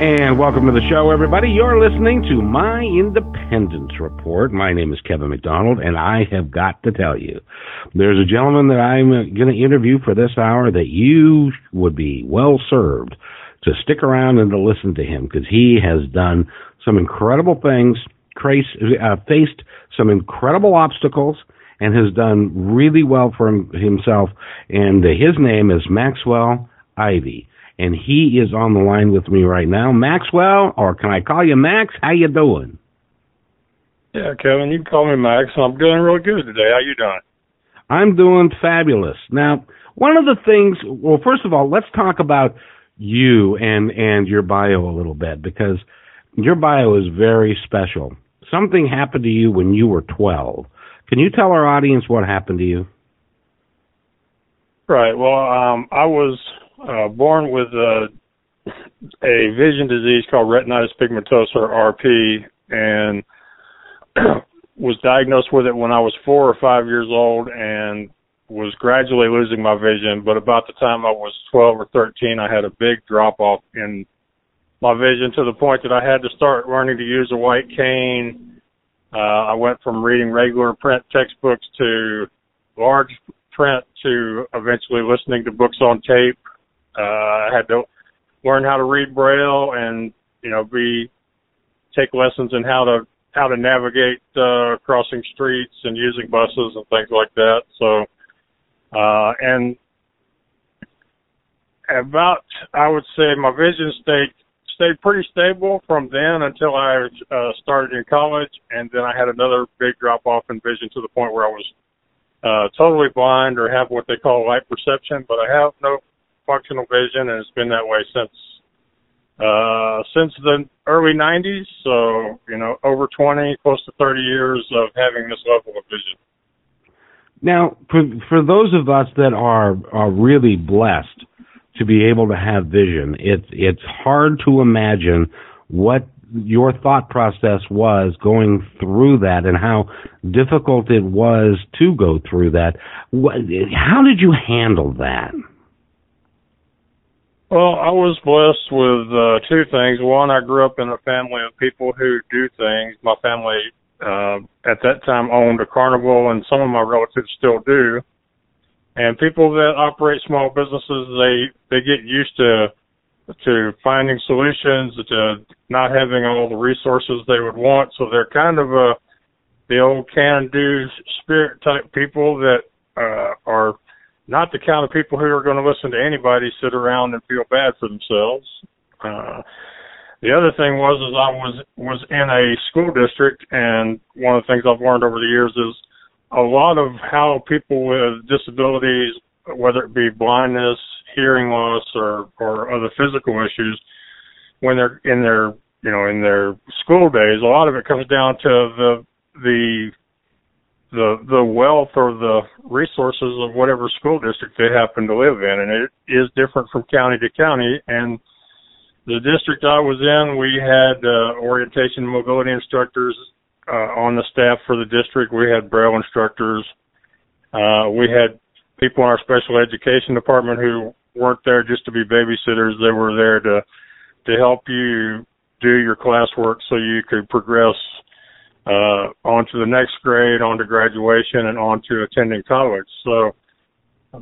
And welcome to the show, everybody. You're listening to my Independence Report. My name is Kevin McDonald, and I have got to tell you, there's a gentleman that I'm going to interview for this hour that you would be well served to stick around and to listen to him because he has done some incredible things, uh, faced some incredible obstacles, and has done really well for himself. And his name is Maxwell Ivy and he is on the line with me right now. Maxwell, or can I call you Max? How you doing? Yeah, Kevin, you can call me Max. I'm doing real good today. How you doing? I'm doing fabulous. Now, one of the things, well, first of all, let's talk about you and and your bio a little bit because your bio is very special. Something happened to you when you were 12. Can you tell our audience what happened to you? Right. Well, um, I was uh, born with a, a vision disease called retinitis pigmentosa or RP, and was diagnosed with it when I was four or five years old, and was gradually losing my vision. But about the time I was 12 or 13, I had a big drop off in my vision to the point that I had to start learning to use a white cane. Uh, I went from reading regular print textbooks to large print to eventually listening to books on tape uh, I had to learn how to read Braille and you know be take lessons in how to how to navigate uh, crossing streets and using buses and things like that. So uh, and about I would say my vision stayed stayed pretty stable from then until I uh, started in college, and then I had another big drop off in vision to the point where I was uh, totally blind or have what they call light perception, but I have no functional vision, and it's been that way since uh, since the early 90s. So you know, over 20, close to 30 years of having this level of vision. Now, for for those of us that are are really blessed to be able to have vision, it's it's hard to imagine what your thought process was going through that and how difficult it was to go through that. How did you handle that? Well, I was blessed with uh, two things. One, I grew up in a family of people who do things. My family uh, at that time owned a carnival, and some of my relatives still do. And people that operate small businesses, they they get used to to finding solutions, to not having all the resources they would want. So they're kind of a the old can-do spirit type people that uh, are not the kind of people who are going to listen to anybody sit around and feel bad for themselves. Uh, the other thing was is I was was in a school district, and one of the things I've learned over the years is a lot of how people with disabilities, whether it be blindness, hearing loss, or or other physical issues, when they're in their you know in their school days, a lot of it comes down to the the the the wealth or the resources of whatever school district they happen to live in, and it is different from county to county. And the district I was in, we had uh, orientation mobility instructors uh, on the staff for the district. We had braille instructors. Uh, we had people in our special education department who weren't there just to be babysitters. They were there to to help you do your classwork so you could progress uh, on to the next grade, on to graduation, and on to attending college. So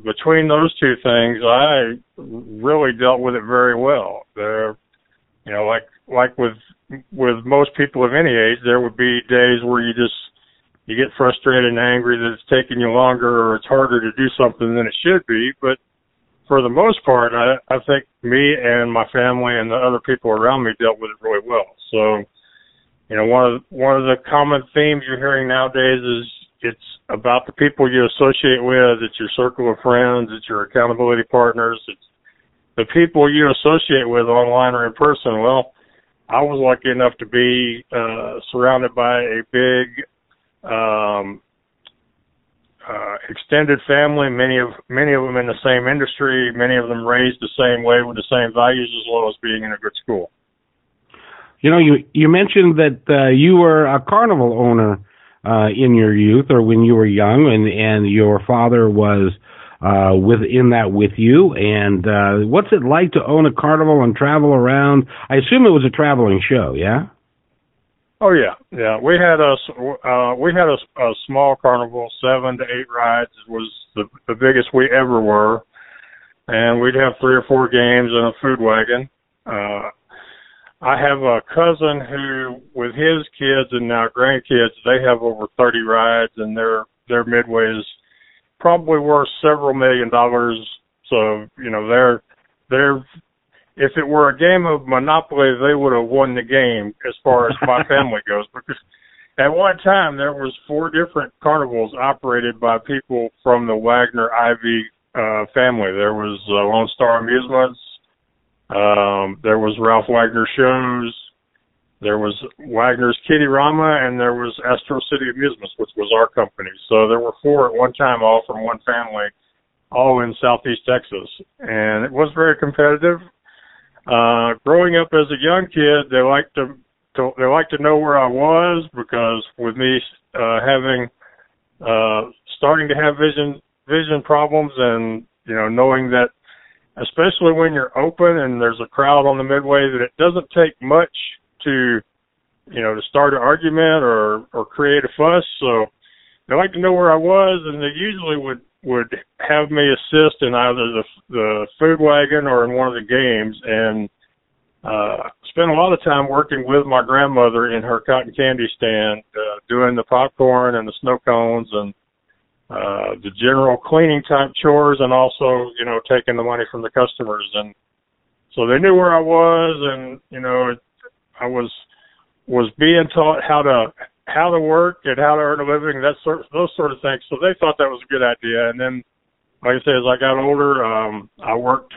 between those two things, I really dealt with it very well. There, you know, like like with with most people of any age, there would be days where you just you get frustrated and angry that it's taking you longer or it's harder to do something than it should be. But for the most part, I, I think me and my family and the other people around me dealt with it really well. So you know, one of one of the common themes you're hearing nowadays is it's about the people you associate with. It's your circle of friends. It's your accountability partners. It's the people you associate with online or in person. Well, I was lucky enough to be uh, surrounded by a big um, uh, extended family. Many of many of them in the same industry. Many of them raised the same way with the same values, as well as being in a good school. You know, you you mentioned that uh, you were a carnival owner uh, in your youth or when you were young, and and your father was uh, within that with you. And uh, what's it like to own a carnival and travel around? I assume it was a traveling show, yeah. Oh yeah, yeah. We had a uh, we had a, a small carnival, seven to eight rides was the the biggest we ever were, and we'd have three or four games in a food wagon. Uh, I have a cousin who, with his kids and now grandkids, they have over 30 rides, and their their midways probably worth several million dollars. So you know they're they're if it were a game of Monopoly, they would have won the game as far as my family goes. Because at one time there was four different carnivals operated by people from the Wagner Ivy uh, family. There was uh, Lone Star Amusements. Um, there was Ralph Wagner Shows. There was Wagner's Kiddie Rama, and there was Astro City Amusements, which was our company. So there were four at one time, all from one family, all in Southeast Texas, and it was very competitive. Uh, growing up as a young kid, they liked to, to they liked to know where I was because with me uh, having uh, starting to have vision vision problems and you know knowing that especially when you're open and there's a crowd on the midway that it doesn't take much to, you know, to start an argument or or create a fuss. So they like to know where I was, and they usually would would have me assist in either the the food wagon or in one of the games, and uh, spent a lot of time working with my grandmother in her cotton candy stand, uh, doing the popcorn and the snow cones and uh, the general cleaning type chores, and also you know taking the money from the customers and so they knew where I was, and you know, I was was being taught how to how to work and how to earn a living, that sort those sort of things. So they thought that was a good idea. And then, like I said, as I got older, um, I worked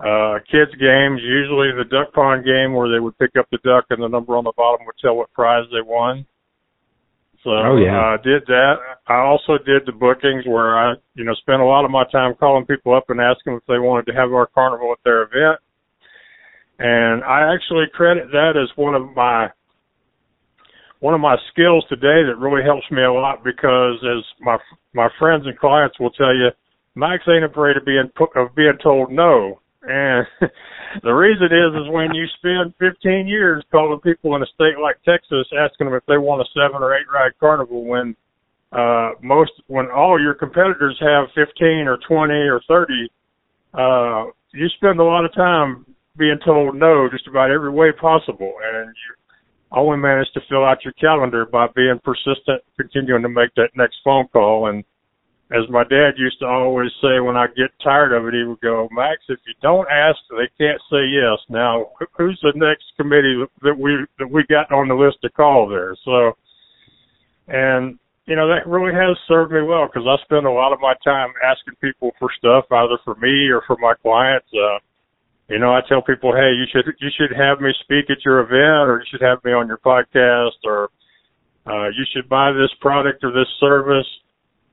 uh kids games, usually the duck pond game where they would pick up the duck and the number on the bottom would tell what prize they won. So oh, yeah. I uh, did that. I also did the bookings where I, you know, spent a lot of my time calling people up and asking if they wanted to have our carnival at their event. And I actually credit that as one of my one of my skills today that really helps me a lot because as my my friends and clients will tell you, Max ain't afraid of being of being told no. And the reason is is when you spend 15 years calling people in a state like Texas asking them if they want a seven or eight ride carnival when uh most when all your competitors have 15 or 20 or 30 uh you spend a lot of time being told no just about every way possible, and you only manage to fill out your calendar by being persistent, continuing to make that next phone call. And as my dad used to always say, when I get tired of it, he would go, "Max, if you don't ask, they can't say yes." Now, who's the next committee that we that we got on the list to call there? So, and you know that really has served me well because I spend a lot of my time asking people for stuff, either for me or for my clients. Uh, you know, I tell people, hey, you should you should have me speak at your event, or you should have me on your podcast, or uh, you should buy this product or this service.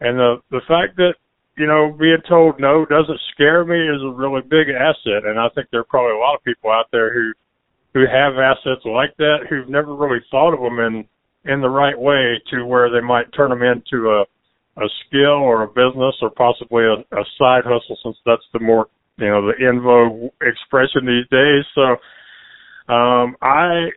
And the the fact that you know being told no doesn't scare me is a really big asset. And I think there are probably a lot of people out there who who have assets like that who've never really thought of them in in the right way to where they might turn them into a a skill or a business or possibly a, a side hustle since that's the more you know the in vogue expression these days. So um, I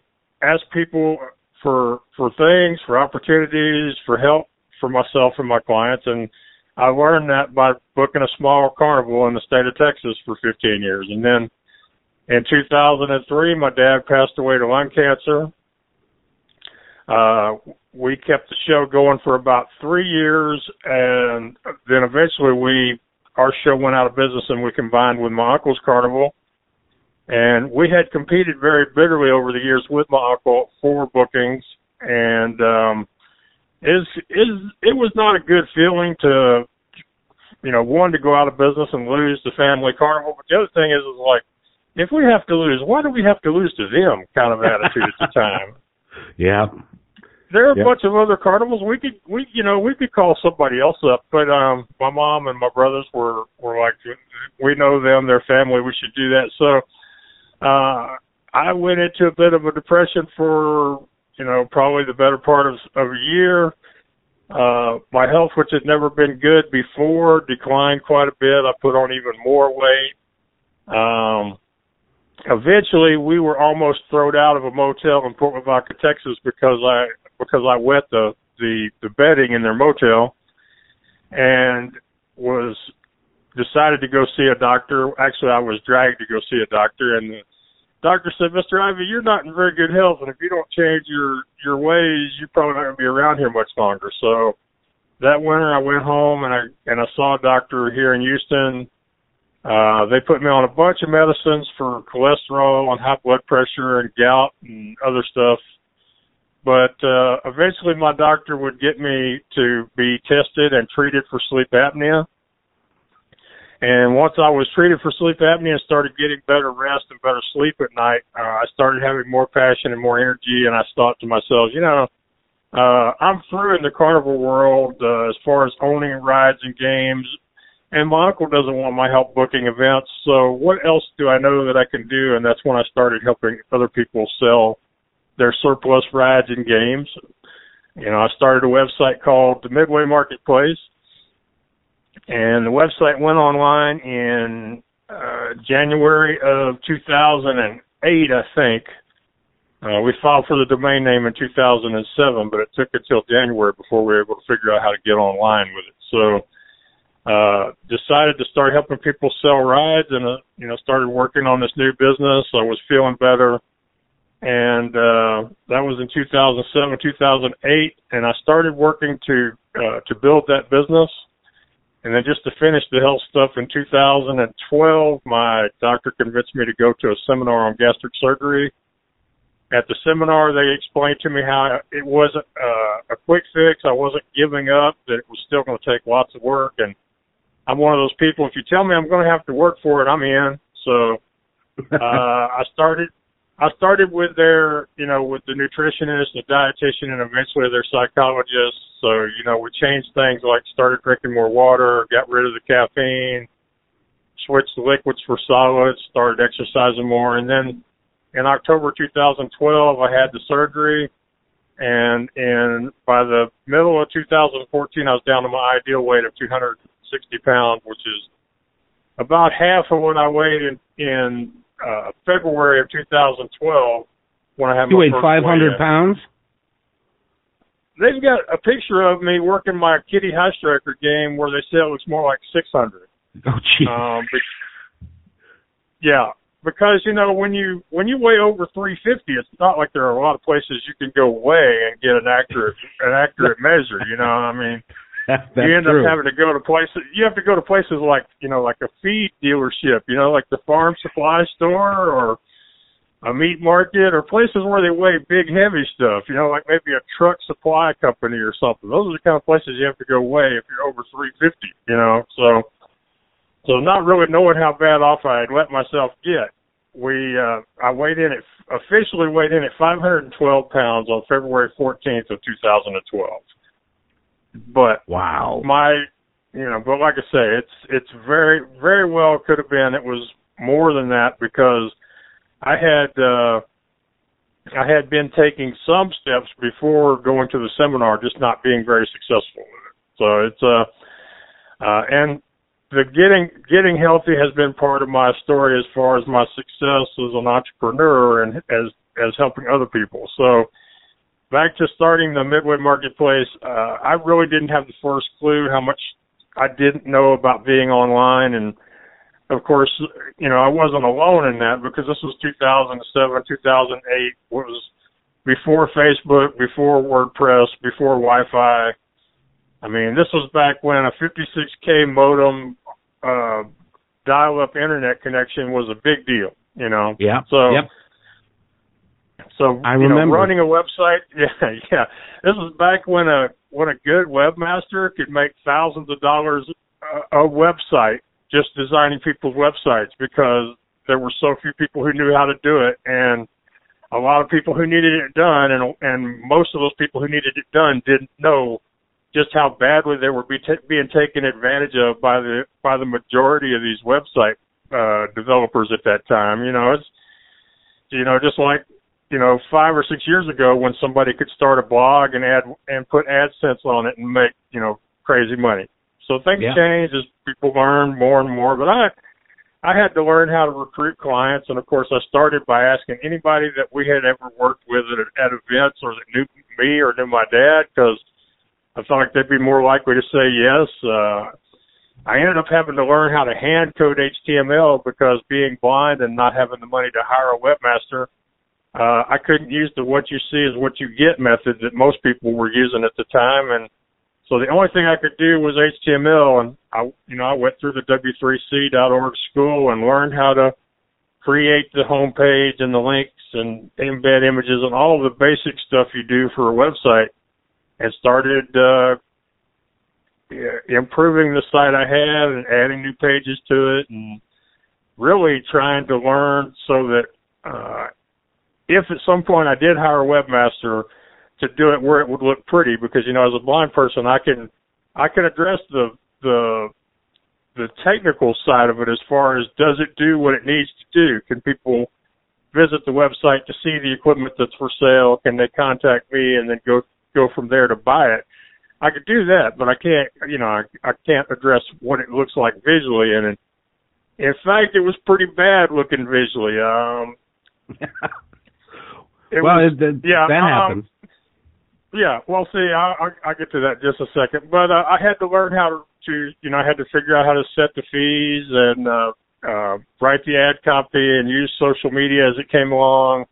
ask people for for things, for opportunities, for help for myself and my clients, and I learned that by booking a small carnival in the state of Texas for 15 years, and then in 2003, my dad passed away to lung cancer. Uh, we kept the show going for about three years, and then eventually we our show went out of business and we combined with my uncle's carnival. And we had competed very bitterly over the years with my uncle for bookings and um is is it was not a good feeling to you know, one to go out of business and lose the family carnival, but the other thing is is like if we have to lose, why do we have to lose to them? Kind of attitude at the time. Yeah. There are a bunch of other carnivals. We could, we, you know, we could call somebody else up, but um, my mom and my brothers were were like, we know them, their family. We should do that. So, uh, I went into a bit of a depression for, you know, probably the better part of of a year. Uh, my health, which had never been good before, declined quite a bit. I put on even more weight. Um, eventually we were almost thrown out of a motel in Port Lavaca, Texas because I because I wet the the the bedding in their motel and was decided to go see a doctor. Actually, I was dragged to go see a doctor and doctor said, "Mr. Ivy, you're not in very good health and if you don't change your your ways, you're probably not going to be around here much longer." So that winter I went home and I and I saw a doctor here in Houston uh, they put me on a bunch of medicines for cholesterol and high blood pressure and gout and other stuff. But uh, eventually, my doctor would get me to be tested and treated for sleep apnea. And once I was treated for sleep apnea and started getting better rest and better sleep at night, uh, I started having more passion and more energy. And I thought to myself, you know, uh, I'm through in the carnival world uh, as far as owning rides and games and my uncle doesn't want my help booking events. So what else do I know that I can do? And that's when I started helping other people sell their surplus rides and games. You know, I started a website called the Midway Marketplace, and the website went online in uh, January of 2008, I think. Uh, we filed for the domain name in 2007, but it took until January before we were able to figure out how to get online with it. So uh, decided to start helping people sell rides and, uh, you know, started working on this new business. I was feeling better. And, uh, that was in 2007, 2008. And I started working to, uh, to build that business. And then just to finish the health stuff in 2012, my doctor convinced me to go to a seminar on gastric surgery. At the seminar, they explained to me how it wasn't uh, a quick fix. I wasn't giving up, that it was still going to take lots of work. And I'm one of those people. If you tell me I'm going to have to work for it, I'm in. So uh, I started. I started with their, you know, with the nutritionist, the dietitian, and eventually their psychologist. So, you know, we changed things like started drinking more water, got rid of the caffeine, switched the liquids for solids, started exercising more, and then in October 2012 I had the surgery, and in by the middle of 2014 I was down to my ideal weight of 260 pounds, which is about half of what I weighed in, in uh, February of 2012 when I had you my weighed 500 pounds. They've got a picture of me working my Kiddie High Striker game where they say it looks more like 600. Oh, gee. Um, but, yeah, because you know when you when you weigh over 350, it's not like there are a lot of places you can go weigh and get an accurate an accurate measure. You know, I mean, That's you end true. up having to go to places. You have to go to places like you know, like a feed dealership, you know, like the farm supply store or a meat market or places where they weigh big, heavy stuff. You know, like maybe a truck supply company or something. Those are the kind of places you have to go weigh if you're over 350. You know, so so not really knowing how bad off I had let myself get. We uh I weighed in at officially weighed in at 512 pounds on February 14th of 2012. But wow, my you know, but like I say, it's it's very very well could have been. It was more than that because I had uh I had been taking some steps before going to the seminar, just not being very successful with it. So it's uh uh and the getting getting healthy has been part of my story as far as my success as an entrepreneur and as as helping other people. So back to starting the Midway Marketplace, uh, I really didn't have the first clue how much I didn't know about being online. And of course, you know, I wasn't alone in that because this was 2007, 2008, was before Facebook, before WordPress, before Wi-Fi. I mean, this was back when a 56k modem, uh, dial-up internet connection was a big deal, you know? Yeah. So, yep. So I you know, remember. running a website. Yeah, yeah. This was back when a when a good webmaster could make thousands of dollars a, a website just designing people's websites because there were so few people who knew how to do it, and a lot of people who needed it done, and and most of those people who needed it done didn't know just how badly they were be t- being taken advantage of by the by the majority of these website uh, developers at that time. You know, it's you know just like you know five or six years ago when somebody could start a blog and add and put AdSense on it and make you know crazy money. So things yeah. change as people learn more and more. But I I had to learn how to recruit clients, and of course, I started by asking anybody that we had ever worked with at, at events or that knew me or knew my dad, because I felt like they'd be more likely to say yes. Uh, I ended up having to learn how to hand code HTML because being blind and not having the money to hire a webmaster, uh, I couldn't use the what you see is what you get method that most people were using at the time, and so the only thing I could do was HTML, and I, you know, I went through the W3C.org school and learned how to create the homepage and the links and embed images and all of the basic stuff you do for a website, and started uh, improving the site I had and adding new pages to it, and really trying to learn so that uh, if at some point I did hire a webmaster to do it where it would look pretty because you know as a blind person I can I can address the the the technical side of it as far as does it do what it needs to do? Can people visit the website to see the equipment that's for sale? Can they contact me and then go go from there to buy it? I could do that, but I can't, you know, I, I can't address what it looks like visually. And in fact, it was pretty bad looking visually. Um, it well, was, it, yeah, that um, happens. Yeah, well, see, I, I I'll get to that just a second, but uh, I had to learn how to, to, you know, I had to figure out how to set the fees and uh, uh, write the ad copy and use social media as it came along,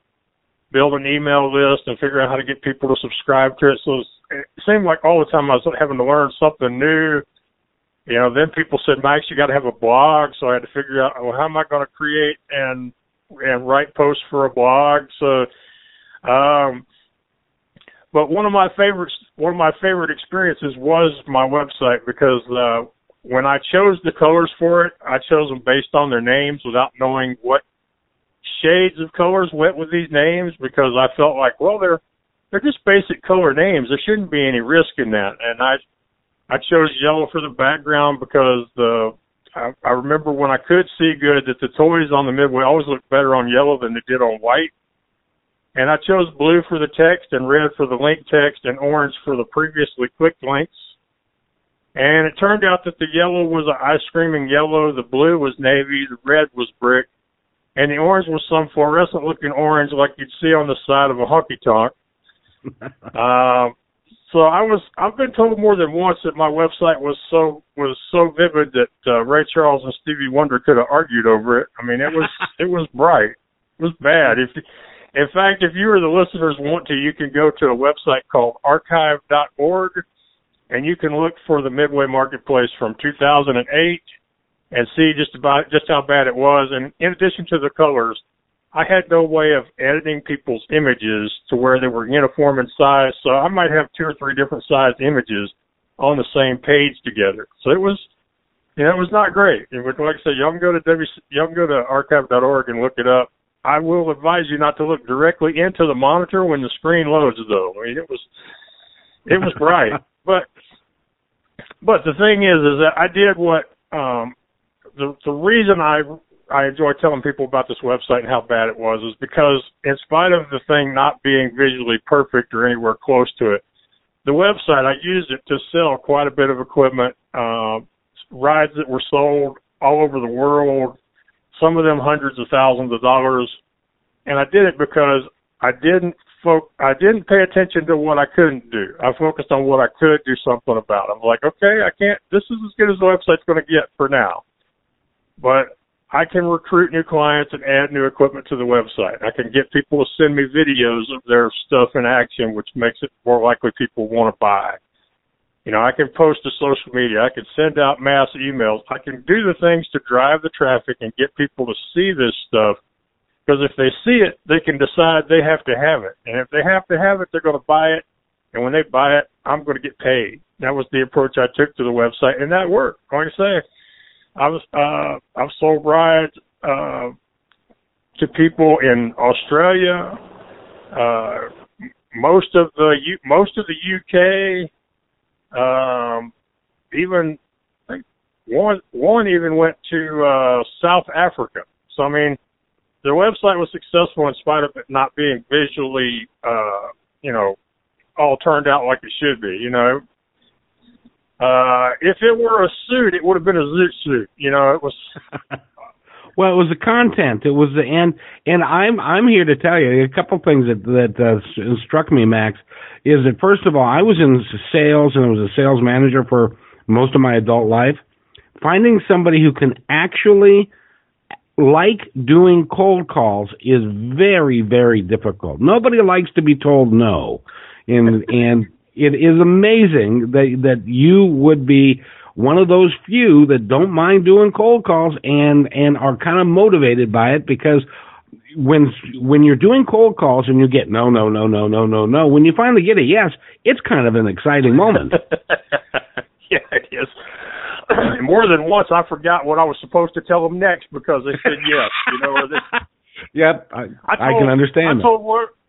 build an email list and figure out how to get people to subscribe to it. So it seemed like all the time I was having to learn something new. You know, then people said, Max, you got to have a blog. So I had to figure out, well, how am I going to create and and write posts for a blog? So, um, but one of my favorites, one of my favorite experiences was my website because uh, when I chose the colors for it, I chose them based on their names without knowing what shades of colors went with these names because I felt like, well, they're they're just basic color names. There shouldn't be any risk in that. And I I chose yellow for the background because the I, I remember when I could see good that the toys on the midway always looked better on yellow than they did on white. And I chose blue for the text and red for the link text and orange for the previously clicked links. And it turned out that the yellow was an ice creaming yellow, the blue was navy, the red was brick, and the orange was some fluorescent looking orange like you'd see on the side of a honky tonk. uh, so I was I've been told more than once that my website was so was so vivid that uh, Ray Charles and Stevie Wonder could have argued over it. I mean it was it was bright. It was bad. If in fact, if you or the listeners want to, you can go to a website called archive.org and you can look for the Midway Marketplace from 2008 and see just about just how bad it was. And in addition to the colors, I had no way of editing people's images to where they were uniform in size. So I might have two or three different sized images on the same page together. So it was, you know, it was not great. Was, like I said, y'all can go to w, y'all can go to archive.org and look it up. I will advise you not to look directly into the monitor when the screen loads though. I mean it was it was bright. but but the thing is is that I did what um the the reason I I enjoy telling people about this website and how bad it was is because in spite of the thing not being visually perfect or anywhere close to it, the website I used it to sell quite a bit of equipment, uh, rides that were sold all over the world, some of them hundreds of thousands of dollars. And I did it because I didn't fo- I didn't pay attention to what I couldn't do. I focused on what I could do something about. I'm like, okay, I can't. This is as good as the website's going to get for now. But I can recruit new clients and add new equipment to the website. I can get people to send me videos of their stuff in action, which makes it more likely people want to buy. You know, I can post to social media. I can send out mass emails. I can do the things to drive the traffic and get people to see this stuff. Because if they see it, they can decide they have to have it. And if they have to have it, they're going to buy it. And when they buy it, I'm going to get paid. That was the approach I took to the website, and that worked. Like I say, I was uh, I've sold rides uh, to people in Australia, uh, most of the U- most of the UK, um, even one one even went to uh, South Africa. So I mean, their website was successful in spite of it not being visually, uh, you know, all turned out like it should be. You know, uh, if it were a suit, it would have been a zoot suit. You know, it was. well, it was the content. It was the and and I'm I'm here to tell you a couple things that that uh, struck me, Max. Is that first of all, I was in sales and I was a sales manager for most of my adult life finding somebody who can actually like doing cold calls is very very difficult nobody likes to be told no and and it is amazing that that you would be one of those few that don't mind doing cold calls and and are kind of motivated by it because when when you're doing cold calls and you get no no no no no no no when you finally get a yes it's kind of an exciting moment yeah it is more than once I forgot what I was supposed to tell them next because they said yes. You know. They, yep, I, I, told, I can understand. I told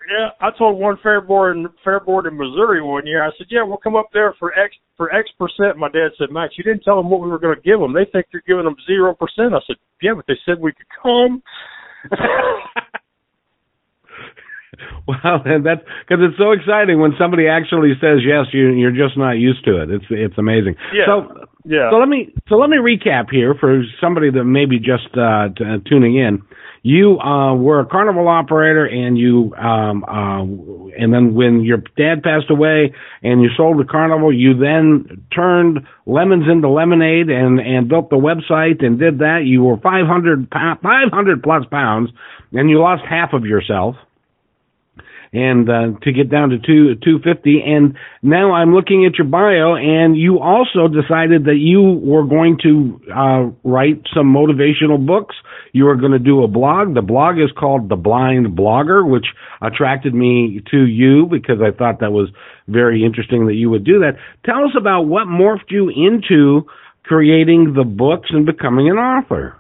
yeah, I told one fair board in in Missouri one year. I said, yeah, we'll come up there for X for X percent. My dad said, Max, you didn't tell them what we were going to give them. They think you're giving them zero percent. I said, yeah, but they said we could come. Well, and that's because it's so exciting when somebody actually says yes. You, you're just not used to it. It's it's amazing. Yeah. So yeah. So let me so let me recap here for somebody that may be just uh, t- uh, tuning in. You uh, were a carnival operator, and you um, uh, and then when your dad passed away, and you sold the carnival, you then turned lemons into lemonade, and and built the website and did that. You were 500 500 plus pounds, and you lost half of yourself and uh, to get down to two two fifty. And now I'm looking at your bio, and you also decided that you were going to uh, write some motivational books. You were going to do a blog. The blog is called The Blind Blogger, which attracted me to you because I thought that was very interesting that you would do that. Tell us about what morphed you into creating the books and becoming an author.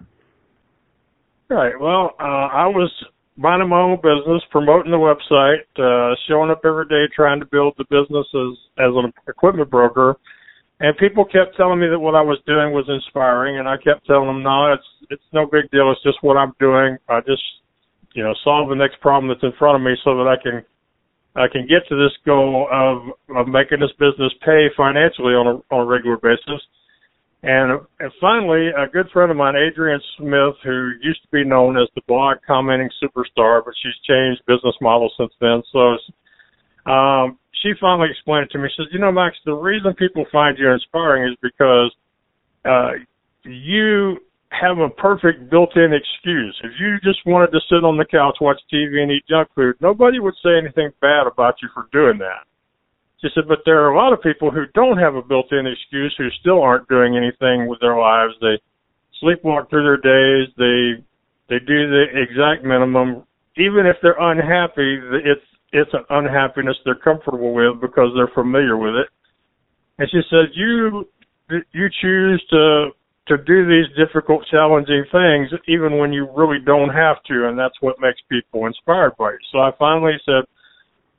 Right. Well, uh, I was minding my own business, promoting the website, uh, showing up every day, trying to build the business as as an equipment broker. And people kept telling me that what I was doing was inspiring, and I kept telling them, no, it's it's no big deal. It's just what I'm doing. I just, you know, solve the next problem that's in front of me so that I can I can get to this goal of of making this business pay financially on a on a regular basis. And, and finally, a good friend of mine, Adrienne Smith, who used to be known as the blog commenting superstar, but she's changed business model since then. So, um, she finally explained it to me. She says, "You know, Max, the reason people find you inspiring is because uh, you have a perfect built-in excuse. If you just wanted to sit on the couch, watch TV, and eat junk food, nobody would say anything bad about you for doing that." She said, but there are a lot of people who don't have a built-in excuse who still aren't doing anything with their lives. They sleepwalk through their days. They they do the exact minimum, even if they're unhappy. It's it's an unhappiness they're comfortable with because they're familiar with it. And she said, you you choose to to do these difficult, challenging things even when you really don't have to, and that's what makes people inspired by you. So I finally said,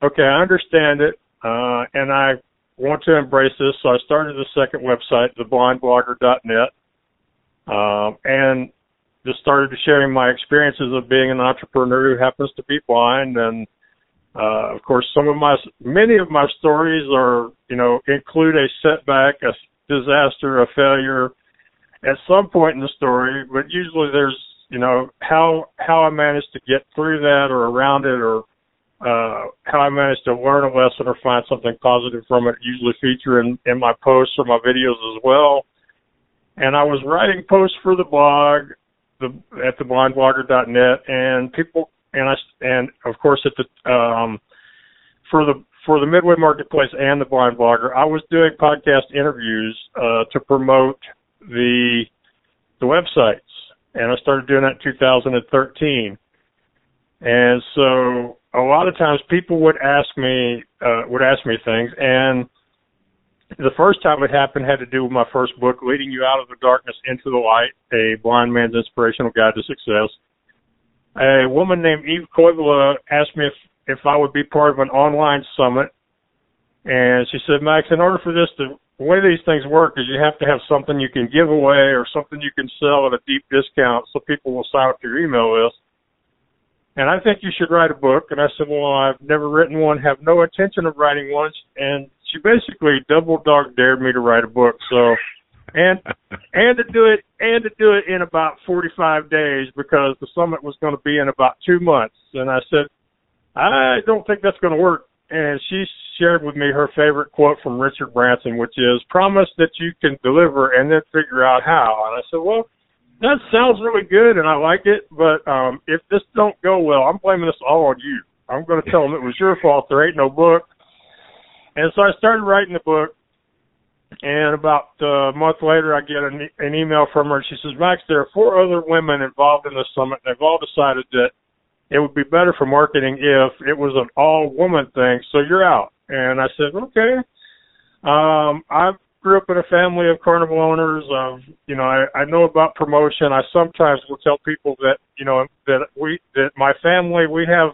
okay, I understand it. Uh, and I want to embrace this, so I started a second website, theblindblogger.net, um, and just started sharing my experiences of being an entrepreneur who happens to be blind. And uh, of course, some of my many of my stories are, you know, include a setback, a disaster, a failure at some point in the story, but usually there's, you know, how how I managed to get through that or around it or uh, how I managed to learn a lesson or find something positive from it usually feature in, in my posts or my videos as well. And I was writing posts for the blog, the at theblindblogger.net, and people and I and of course at the um, for the for the Midway Marketplace and the Blind Blogger, I was doing podcast interviews uh, to promote the the websites, and I started doing that in 2013. And so a lot of times people would ask me uh, would ask me things, and the first time it happened had to do with my first book, Leading You Out of the Darkness into the Light: A Blind Man's Inspirational Guide to Success. a woman named Eve Koivula asked me if if I would be part of an online summit, and she said, Max, in order for this to the way these things work is you have to have something you can give away or something you can sell at a deep discount so people will sign up to your email list. And I think you should write a book. And I said, well, I've never written one, have no intention of writing one. And she basically double dog dared me to write a book. So, and, and to do it, and to do it in about 45 days because the summit was going to be in about two months. And I said, I don't think that's going to work. And she shared with me her favorite quote from Richard Branson, which is, promise that you can deliver and then figure out how. And I said, well, that sounds really good and I like it, but um if this don't go well, I'm blaming this all on you. I'm going to tell them it was your fault. There ain't no book. And so I started writing the book. And about uh, a month later, I get an, an email from her. And she says, Max, there are four other women involved in the summit. And they've all decided that it would be better for marketing if it was an all woman thing. So you're out. And I said, okay. Um, I grew up in a family of carnival owners. Of you know, I, I know about promotion. I sometimes will tell people that you know that we that my family we have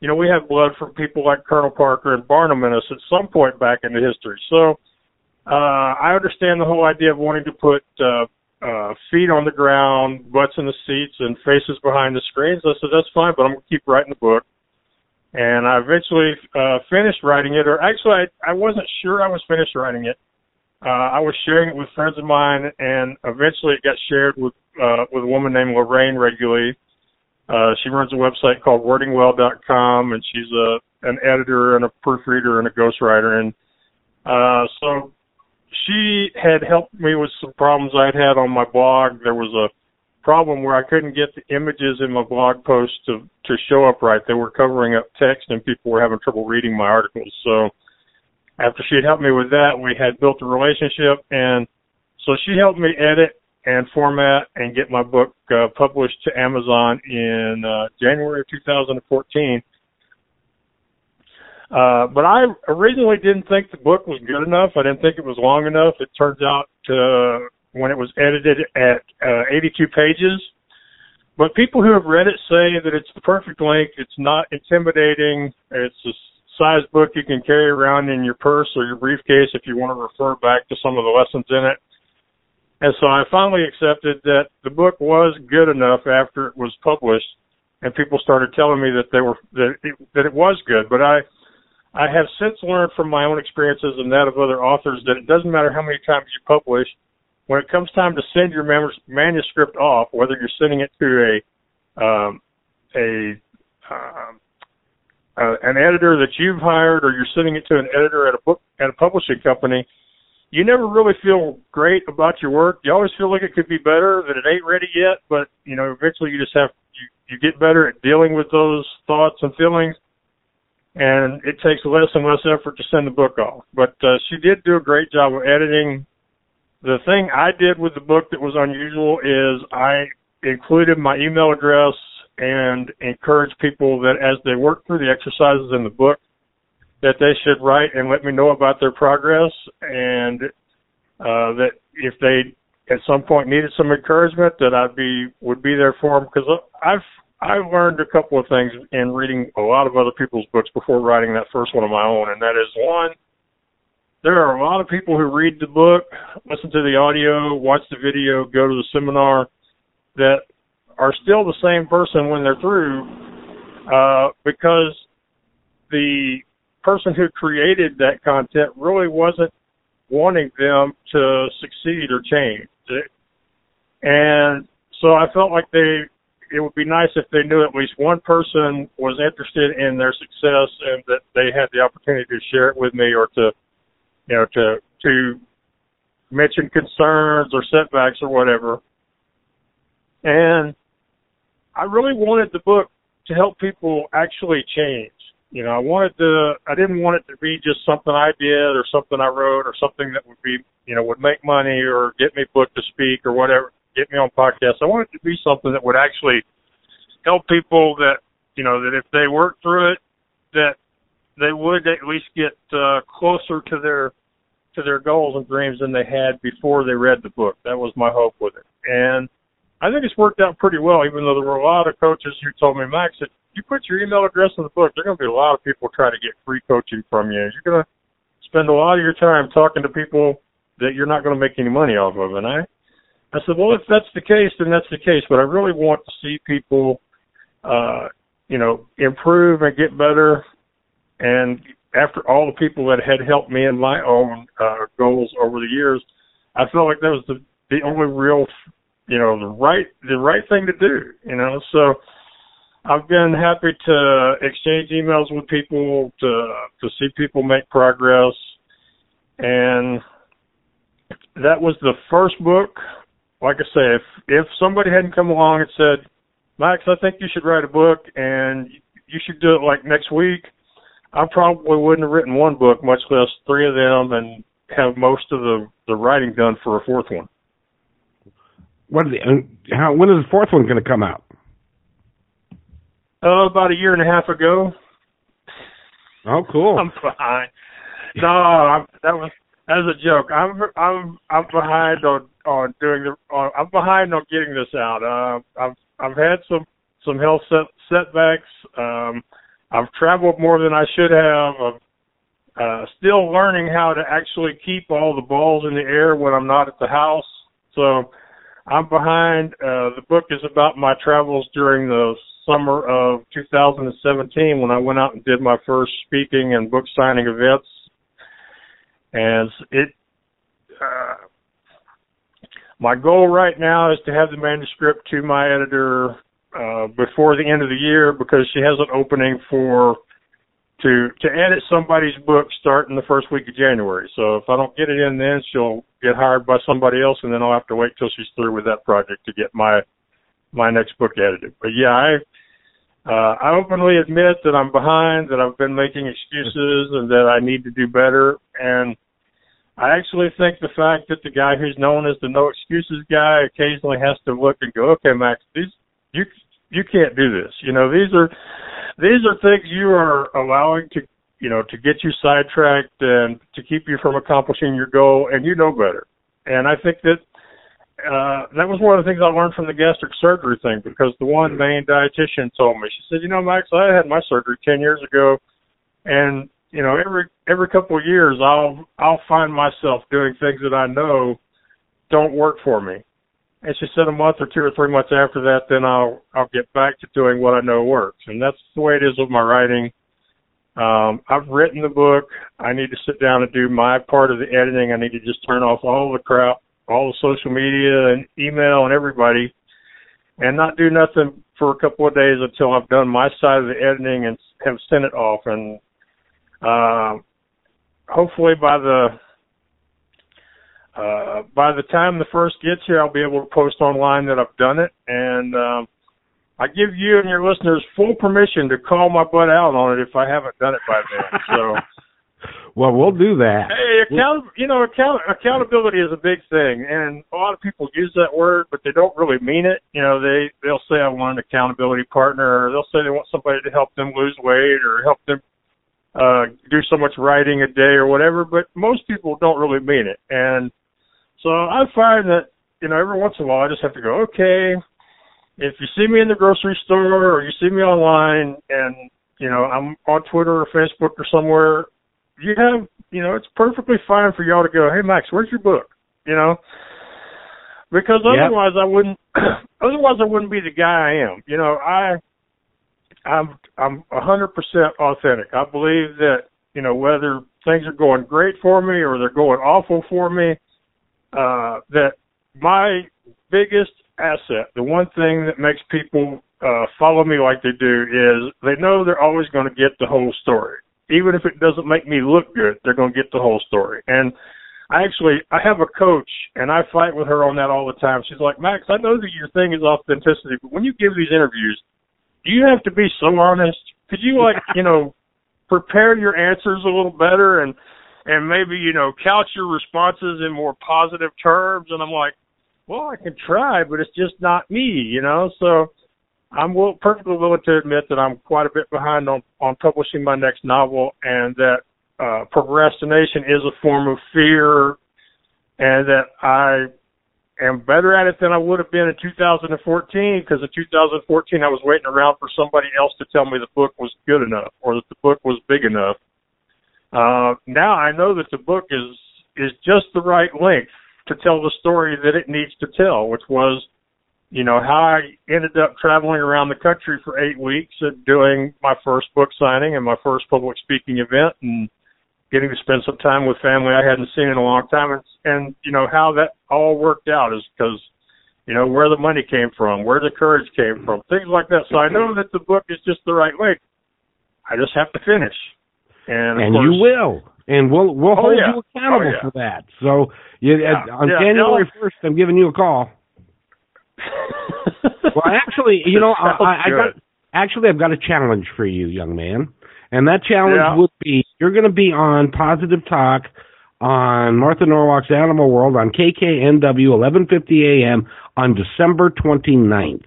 you know we have blood from people like Colonel Parker and Barnum in us at some point back in the history. So uh, I understand the whole idea of wanting to put uh, uh, feet on the ground, butts in the seats, and faces behind the screens. I said that's fine, but I'm gonna keep writing the book and I eventually uh, finished writing it. Or actually, I, I wasn't sure I was finished writing it. Uh, I was sharing it with friends of mine, and eventually it got shared with uh, with a woman named Lorraine Reguly. Uh, she runs a website called wordingwell.com, and she's a an editor and a proofreader and a ghostwriter. And uh, so she had helped me with some problems I'd had on my blog. There was a problem where I couldn't get the images in my blog post to to show up right. They were covering up text, and people were having trouble reading my articles. So after she had helped me with that, we had built a relationship, and so she helped me edit and format and get my book uh, published to Amazon in uh, January of 2014. Uh, but I originally didn't think the book was good enough. I didn't think it was long enough. It turns out to when it was edited at uh, 82 pages. But people who have read it say that it's the perfect length. It's not intimidating. It's a size book you can carry around in your purse or your briefcase if you want to refer back to some of the lessons in it. And so I finally accepted that the book was good enough after it was published, and people started telling me that they were that it, that it was good. But I I have since learned from my own experiences and that of other authors that it doesn't matter how many times you publish, when it comes time to send your manuscript off, whether you're sending it to a um, a uh, uh, an editor that you've hired, or you're sending it to an editor at a book at a publishing company, you never really feel great about your work. You always feel like it could be better, that it ain't ready yet. But you know, eventually you just have you you get better at dealing with those thoughts and feelings and it takes less and less effort to send the book off. But uh, she did do a great job of editing the thing I did with the book that was unusual is I included my email address and encourage people that as they work through the exercises in the book, that they should write and let me know about their progress and uh, that if they at some point needed some encouragement that I'd be would be there for them because I've I've learned a couple of things in reading a lot of other people's books before writing that first one of my own and that is one there are a lot of people who read the book, listen to the audio, watch the video, go to the seminar that are still the same person when they're through uh, because the person who created that content really wasn't wanting them to succeed or change. And so I felt like they it would be nice if they knew at least one person was interested in their success and that they had the opportunity to share it with me or to you know, to to mention concerns or setbacks or whatever. And I really wanted the book to help people actually change. You know, I wanted to I didn't want it to be just something I did or something I wrote or something that would be, you know, would make money or get me booked to speak or whatever, get me on podcasts. I wanted it to be something that would actually help people that, you know, that if they work through it, that they would at least get uh, closer to their to their goals and dreams than they had before they read the book. That was my hope with it. And I think it's worked out pretty well, even though there were a lot of coaches who told me, Max, if you put your email address in the book, there are going to be a lot of people trying to get free coaching from you. You're going to spend a lot of your time talking to people that you're not going to make any money off of. And I, I said, well, if that's the case, then that's the case. But I really want to see people, uh, you know, improve and get better. And after all the people that had helped me in my own uh, goals over the years, I felt like that was the the only real, you know, the right the right thing to do. You know, so I've been happy to exchange emails with people to to see people make progress, and that was the first book. Like I say, if if somebody hadn't come along and said, Max, I think you should write a book and you should do it like next week, I probably wouldn't have written one book, much less three of them, and have most of the the writing done for a fourth one. What? Are the, uh, how? When is the fourth one going to come out? Oh, about a year and a half ago. Oh, cool. I'm behind. No, I'm, that was a joke. I'm I'm I'm behind on on doing the. On, I'm behind on getting this out. Uh, I've I've had some some health set, setbacks. Um, I've traveled more than I should have. I'm uh, still learning how to actually keep all the balls in the air when I'm not at the house. So I'm behind. Uh, the book is about my travels during the summer of 2017 when I went out and did my first speaking and book signing events. And it, uh, my goal right now is to have the manuscript to my editor uh, before the end of the year because she has an opening for to to edit somebody's book starting the first week of January. So if I don't get it in then, she'll get hired by somebody else, and then I'll have to wait till she's through with that project to get my my next book edited. But yeah, I uh, I openly admit that I'm behind, that I've been making excuses, and that I need to do better. And I actually think the fact that the guy who's known as the no excuses guy occasionally has to look and go, okay, Max, these you you can't do this. You know, these are these are things you are allowing to you know to get you sidetracked and to keep you from accomplishing your goal and you know better. And i think that uh that was one of the things i learned from the gastric surgery thing because the one main dietitian told me she said you know max i had my surgery ten years ago and you know every every couple of years i'll i'll find myself doing things that i know don't work for me and she said a month or two or three months after that, then I'll I'll get back to doing what I know works, and that's the way it is with my writing. Um, I've written the book. I need to sit down and do my part of the editing. I need to just turn off all the crap, all the social media and email and everybody, and not do nothing for a couple of days until I've done my side of the editing and have sent it off. And uh, hopefully by the uh, by the time the first gets here, I'll be able to post online that I've done it, and um, I give you and your listeners full permission to call my butt out on it if I haven't done it by then. So. well, we'll do that. Hey, account, you know, account, accountability is a big thing, and a lot of people use that word, but they don't really mean it. You know, they they'll say I want an accountability partner, or they'll say they want somebody to help them lose weight or help them uh do so much writing a day or whatever, but most people don't really mean it. And so I find that, you know, every once in a while I just have to go, okay, if you see me in the grocery store or you see me online and, you know, I'm on Twitter or Facebook or somewhere, you have, you know, it's perfectly fine for y'all to go, hey, Max, where's your book? You know? Because otherwise yep. I wouldn't, otherwise I wouldn't be the guy I am. You know, I, I'm, I'm a hundred percent authentic. I believe that, you know, whether things are going great for me or they're going awful for me, uh, that my biggest asset, the one thing that makes people uh, follow me like they do, is they know they're always going to get the whole story. Even if it doesn't make me look good, they're going to get the whole story. And I actually I have a coach and I fight with her on that all the time. She's like, Max, I know that your thing is authenticity, but when you give these interviews, do you have to be so honest? Could you like, you know, prepare your answers a little better and and maybe you know couch your responses in more positive terms and i'm like well i can try but it's just not me you know so i'm will, perfectly willing to admit that i'm quite a bit behind on on publishing my next novel and that uh procrastination is a form of fear and that i am better at it than I would have been in 2014 because in 2014 I was waiting around for somebody else to tell me the book was good enough or that the book was big enough. Uh, now I know that the book is is just the right length to tell the story that it needs to tell, which was, you know, how I ended up traveling around the country for eight weeks and doing my first book signing and my first public speaking event and getting to spend some time with family I hadn't seen in a long time, and, and you know how that all worked out is because you know where the money came from, where the courage came from, things like that. So I know that the book is just the right way. I just have to finish, and and course, you will, and we'll we'll oh, hold yeah. you oh, accountable oh, yeah. for that. So you, uh, yeah. on yeah. January first, I'm giving you a call. well, actually, you know, I, I, I got actually I've got a challenge for you, young man. And that challenge would be you're going to be on Positive Talk on Martha Norwalk's Animal World on KKNW 11:50 a.m. on December 29th.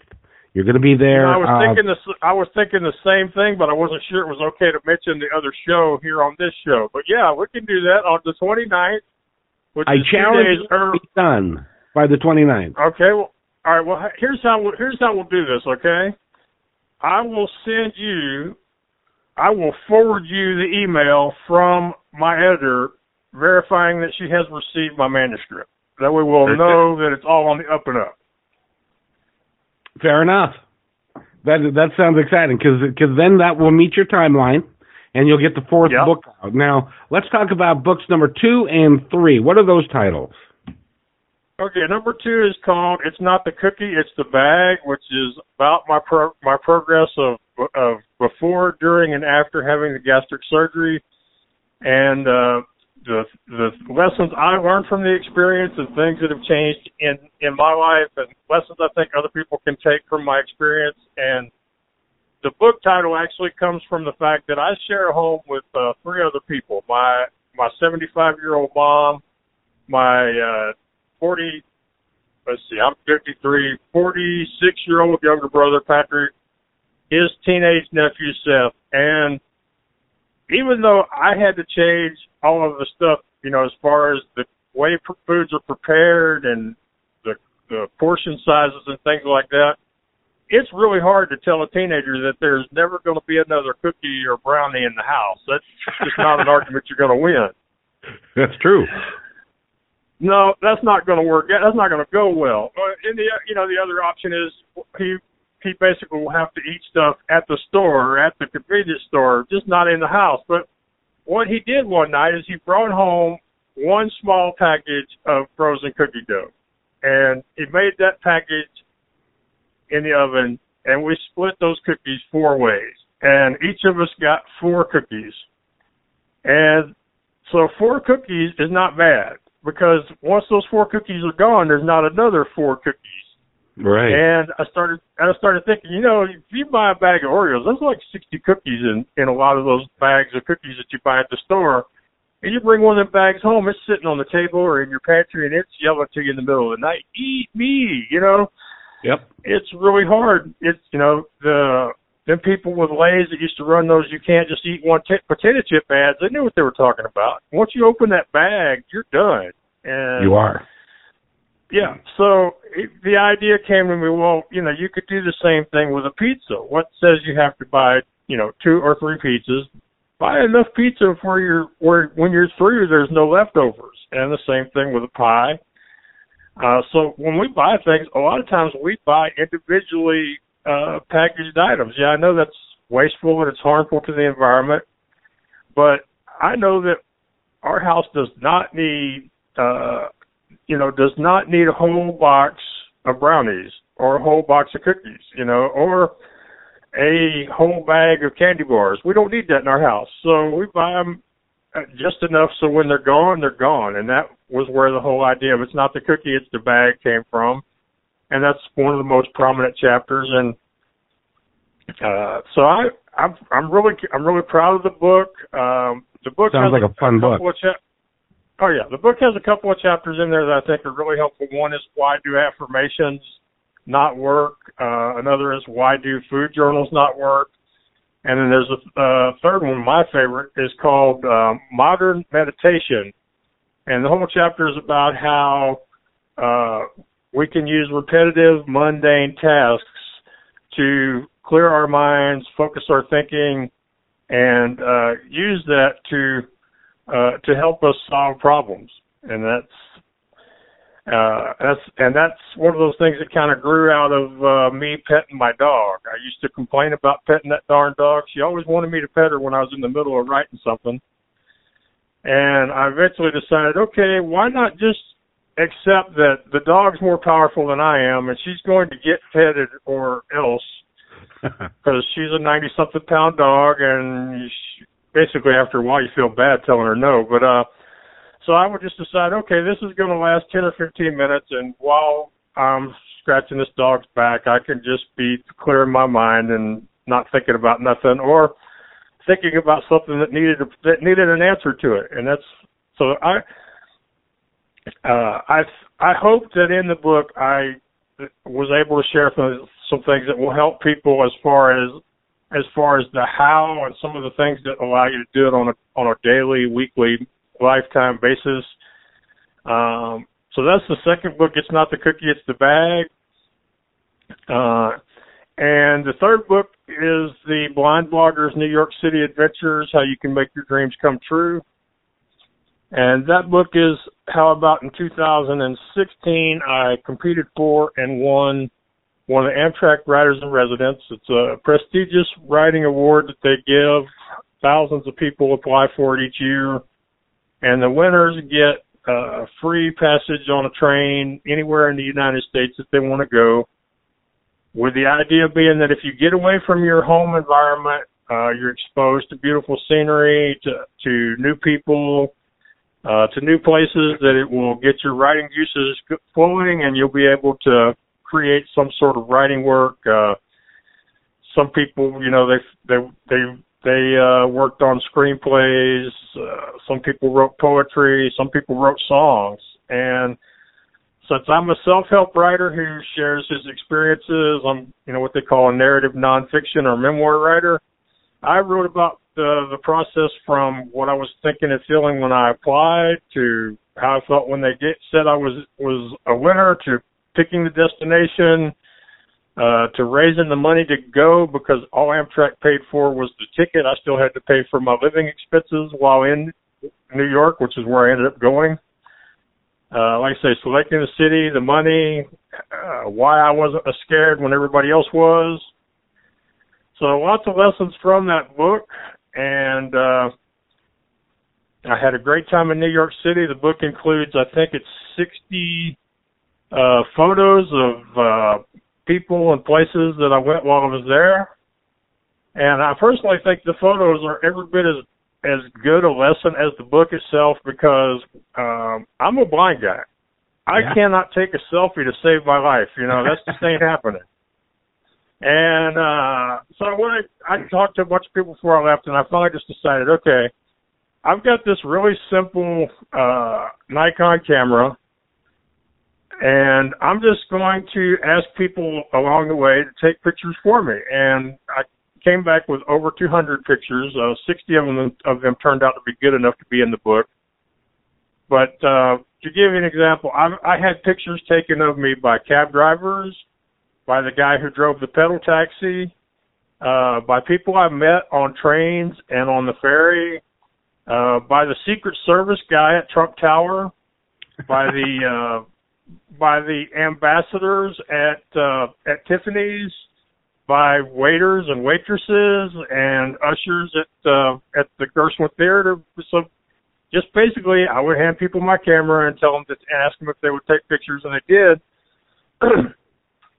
You're going to be there. I was uh, thinking the I was thinking the same thing, but I wasn't sure it was okay to mention the other show here on this show. But yeah, we can do that on the 29th. Which I is challenge two days to be done by the 29th. Okay. Well, all right. Well, here's how we'll, here's how we'll do this. Okay. I will send you I will forward you the email from my editor verifying that she has received my manuscript. That way we'll know that it's all on the up and up. Fair enough. That that sounds exciting because because then that will meet your timeline, and you'll get the fourth yep. book out. Now let's talk about books number two and three. What are those titles? Okay, number two is called "It's Not the Cookie, It's the Bag," which is about my pro- my progress of of before, during, and after having the gastric surgery, and uh, the the lessons I learned from the experience and things that have changed in in my life, and lessons I think other people can take from my experience. And the book title actually comes from the fact that I share a home with uh, three other people: my my 75 year old mom, my uh, 40 let's see, I'm 53, 46 year old younger brother Patrick, his teenage nephew Seth, and even though I had to change all of the stuff, you know, as far as the way foods are prepared and the the portion sizes and things like that, it's really hard to tell a teenager that there's never going to be another cookie or brownie in the house. That's just not an argument you're going to win. That's true. No, that's not going to work. That's not going to go well. Uh, and the you know the other option is he he basically will have to eat stuff at the store or at the convenience store, just not in the house. But what he did one night is he brought home one small package of frozen cookie dough, and he made that package in the oven, and we split those cookies four ways, and each of us got four cookies, and so four cookies is not bad because once those four cookies are gone, there's not another four cookies. Right. And I started and I started thinking, you know, if you buy a bag of Oreos, there's like sixty cookies in in a lot of those bags of cookies that you buy at the store. And you bring one of them bags home, it's sitting on the table or in your pantry and it's yelling to you in the middle of the night, Eat me, you know? Yep. It's really hard. It's you know, the them people with Lay's that used to run those you can't just eat one t- potato chip ads, they knew what they were talking about. Once you open that bag, you're done. And you are. Yeah. So it, the idea came to me, well, you know, you could do the same thing with a pizza. What says you have to buy, you know, two or three pizzas? Buy enough pizza for your where when you're through, there's no leftovers. And the same thing with a pie. Uh, so when we buy things, a lot of times we buy individually uh, packaged items. Yeah, I know that's wasteful and it's harmful to the environment, but I know that our house does not need, uh, you know, does not need a whole box of brownies or a whole box of cookies, you know, or a whole bag of candy bars. We don't need that in our house, so we buy them just enough so when they're gone, they're gone. And that was where the whole idea of it's not the cookie, it's the bag came from and that's one of the most prominent chapters. And uh, so I, I'm, I'm really, I'm really proud of the book. Um, the book sounds like a fun a book. Cha- oh yeah, the book has a couple of chapters in there that I think are really helpful. One is why do affirmations not work? Uh, another is why do food journals not work? And then there's a uh, third one, my favorite, is called um, Modern Meditation. And the whole chapter is about how uh, we can use repetitive, mundane tasks to clear our minds, focus our thinking, and uh, use that to uh, to help us solve problems. And that's uh, that's and that's one of those things that kind of grew out of uh, me petting my dog. I used to complain about petting that darn dog. She always wanted me to pet her when I was in the middle of writing something. And I eventually decided, okay, why not just accept that the dog's more powerful than I am, and she's going to get petted or else because she's a 90 something pound dog and she, basically after a while you feel bad telling her no but uh so i would just decide okay this is going to last 10 or 15 minutes and while i'm scratching this dog's back i can just be clear in my mind and not thinking about nothing or thinking about something that needed a, that needed an answer to it. And that's so i uh i i hope that in the book i was able to share some some things that will help people as far as as far as the how and some of the things that allow you to do it on a on a daily, weekly, lifetime basis. Um, so that's the second book. It's not the cookie, it's the bag. Uh, and the third book is the Blind Bloggers New York City Adventures: How You Can Make Your Dreams Come True. And that book is how about in 2016 I competed for and won one of the Amtrak Writers in Residence. It's a prestigious writing award that they give. Thousands of people apply for it each year, and the winners get a free passage on a train anywhere in the United States that they want to go. With the idea being that if you get away from your home environment, uh, you're exposed to beautiful scenery, to to new people, uh, to new places. That it will get your writing juices flowing, and you'll be able to create some sort of writing work. Uh, some people, you know, they they they they uh, worked on screenplays. Uh, some people wrote poetry. Some people wrote songs. And since I'm a self-help writer who shares his experiences, I'm you know what they call a narrative nonfiction or memoir writer. I wrote about the the process from what I was thinking and feeling when I applied to how I felt when they get, said I was was a winner to picking the destination, uh, to raising the money to go because all Amtrak paid for was the ticket. I still had to pay for my living expenses while in New York, which is where I ended up going. Uh, like I say, selecting the city, the money, uh, why I wasn't as scared when everybody else was. So lots of lessons from that book, and uh, I had a great time in New York City. The book includes, I think it's 60 uh, photos of uh, people and places that I went while I was there. And I personally think the photos are every bit as as good a lesson as the book itself because um, I'm a blind guy. I yeah. cannot take a selfie to save my life. You know, that's just ain't happening. And uh so when I I talked to a bunch of people before I left and I finally just decided, okay, I've got this really simple uh Nikon camera and I'm just going to ask people along the way to take pictures for me. And I came back with over 200 pictures. Uh, 60 of them of them turned out to be good enough to be in the book. But uh, to give you an example, I, I had pictures taken of me by cab drivers, by the guy who drove the pedal taxi, uh, by people I met on trains and on the ferry, uh, by the Secret Service guy at Trump Tower, by the uh, by the ambassadors at uh, at Tiffany's, by waiters and waitresses and ushers at uh, at the Gershwin Theater. So just basically, I would hand people my camera and tell them to ask them if they would take pictures, and they did.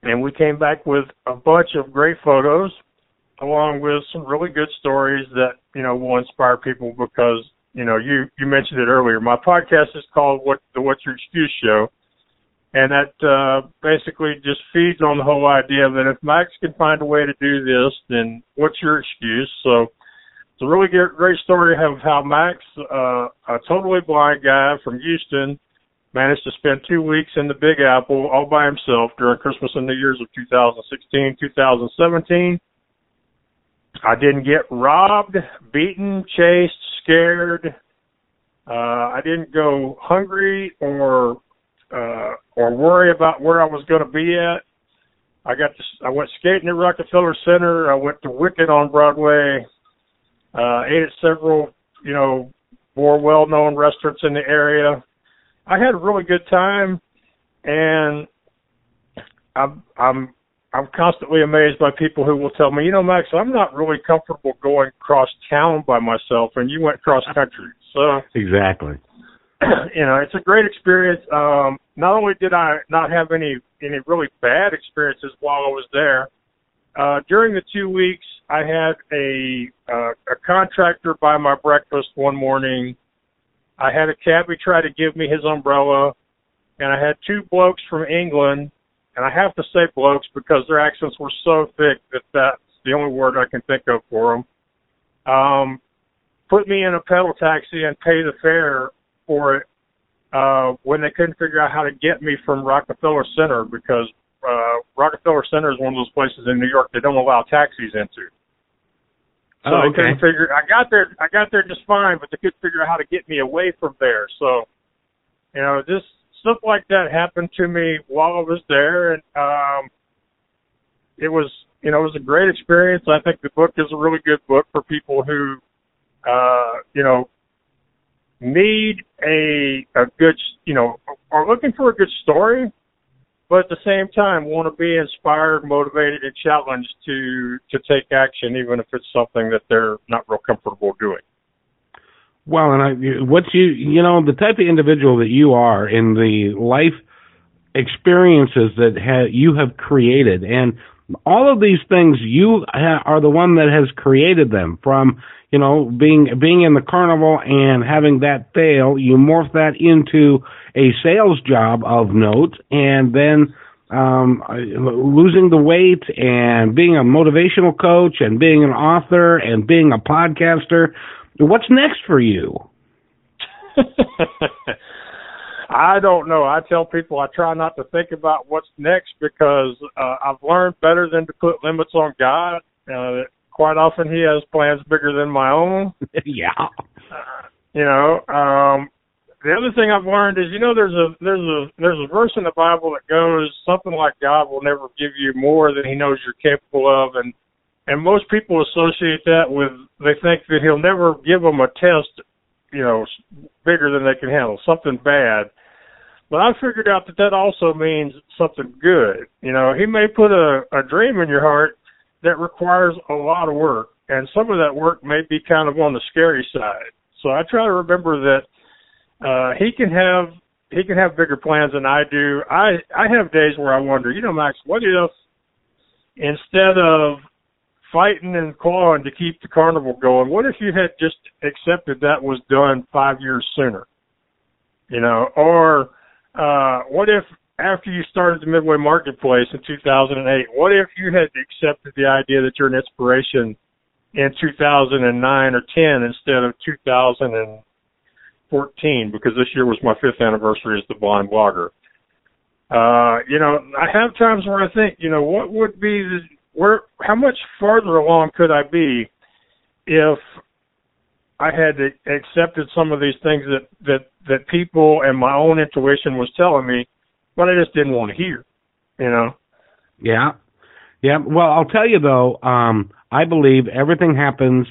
and we came back with a bunch of great photos, along with some really good stories that you know will inspire people because you know you you mentioned it earlier. My podcast is called "What the What's Your Excuse Show." And that uh, basically just feeds on the whole idea that if Max can find a way to do this, then what's your excuse? So it's a really great, story of how Max, uh, a totally blind guy from Houston, managed to spend two weeks in the Big Apple all by himself during Christmas and New Year's of 2016, 2017. I didn't get robbed, beaten, chased, scared. Uh, I didn't go hungry or uh, or worry about where I was going to be at. I got to, I went skating at Rockefeller Center. I went to Wicked on Broadway. Uh, ate at several, you know, more well-known restaurants in the area. I had a really good time, and I'm I'm I'm constantly amazed by people who will tell me, you know, Max, I'm not really comfortable going cross town by myself, and you went cross country. So exactly, you know, it's a great experience. Um, not only did I not have any any really bad experiences while I was there, uh, during the two weeks, I had a uh, a contractor buy my breakfast one morning. I had a cabbie try to give me his umbrella, and I had two blokes from England, and I have to say blokes because their accents were so thick that that's the only word I can think of for them. Um, put me in a pedal taxi and pay the fare for it uh, when they couldn't figure out how to get me from Rockefeller Center because uh, Rockefeller Center is one of those places in New York they don't allow taxis into. So oh, they couldn't figure. I got there. I got there just fine, but they couldn't figure out how to get me away from there. So, you know, just stuff like that happened to me while I was there, and um, it was, you know, it was a great experience. I think the book is a really good book for people who, uh, you know, need a a good, you know, are looking for a good story, but at the same time want to be inspired, motivated, and challenged to to take action, even if it's something that they're not real comfortable doing. Well, and I, what you, you know, the type of individual that you are in the life experiences that ha- you have created, and all of these things, you are the one that has created them. From you know being being in the carnival and having that fail, you morph that into a sales job of note, and then um, losing the weight and being a motivational coach and being an author and being a podcaster. What's next for you? I don't know. I tell people I try not to think about what's next because uh, I've learned better than to put limits on God. Uh, quite often He has plans bigger than my own. yeah. Uh, you know, um, the other thing I've learned is, you know, there's a there's a there's a verse in the Bible that goes something like God will never give you more than He knows you're capable of, and and most people associate that with they think that He'll never give them a test you know, bigger than they can handle, something bad. But I figured out that that also means something good. You know, he may put a, a dream in your heart that requires a lot of work, and some of that work may be kind of on the scary side. So I try to remember that uh, he can have he can have bigger plans than I do. I I have days where I wonder, you know, Max, what if instead of fighting and clawing to keep the carnival going. What if you had just accepted that was done five years sooner? You know, or uh, what if after you started the Midway Marketplace in 2008, what if you had accepted the idea that you're an inspiration in 2009 or 10 instead of 2014? Because this year was my fifth anniversary as the blind blogger. Uh, you know, I have times where I think, you know, what would be the, where how much farther along could I be if I had accepted some of these things that that that people and my own intuition was telling me, but I just didn't want to hear, you know. Yeah, yeah. Well, I'll tell you though, um, I believe everything happens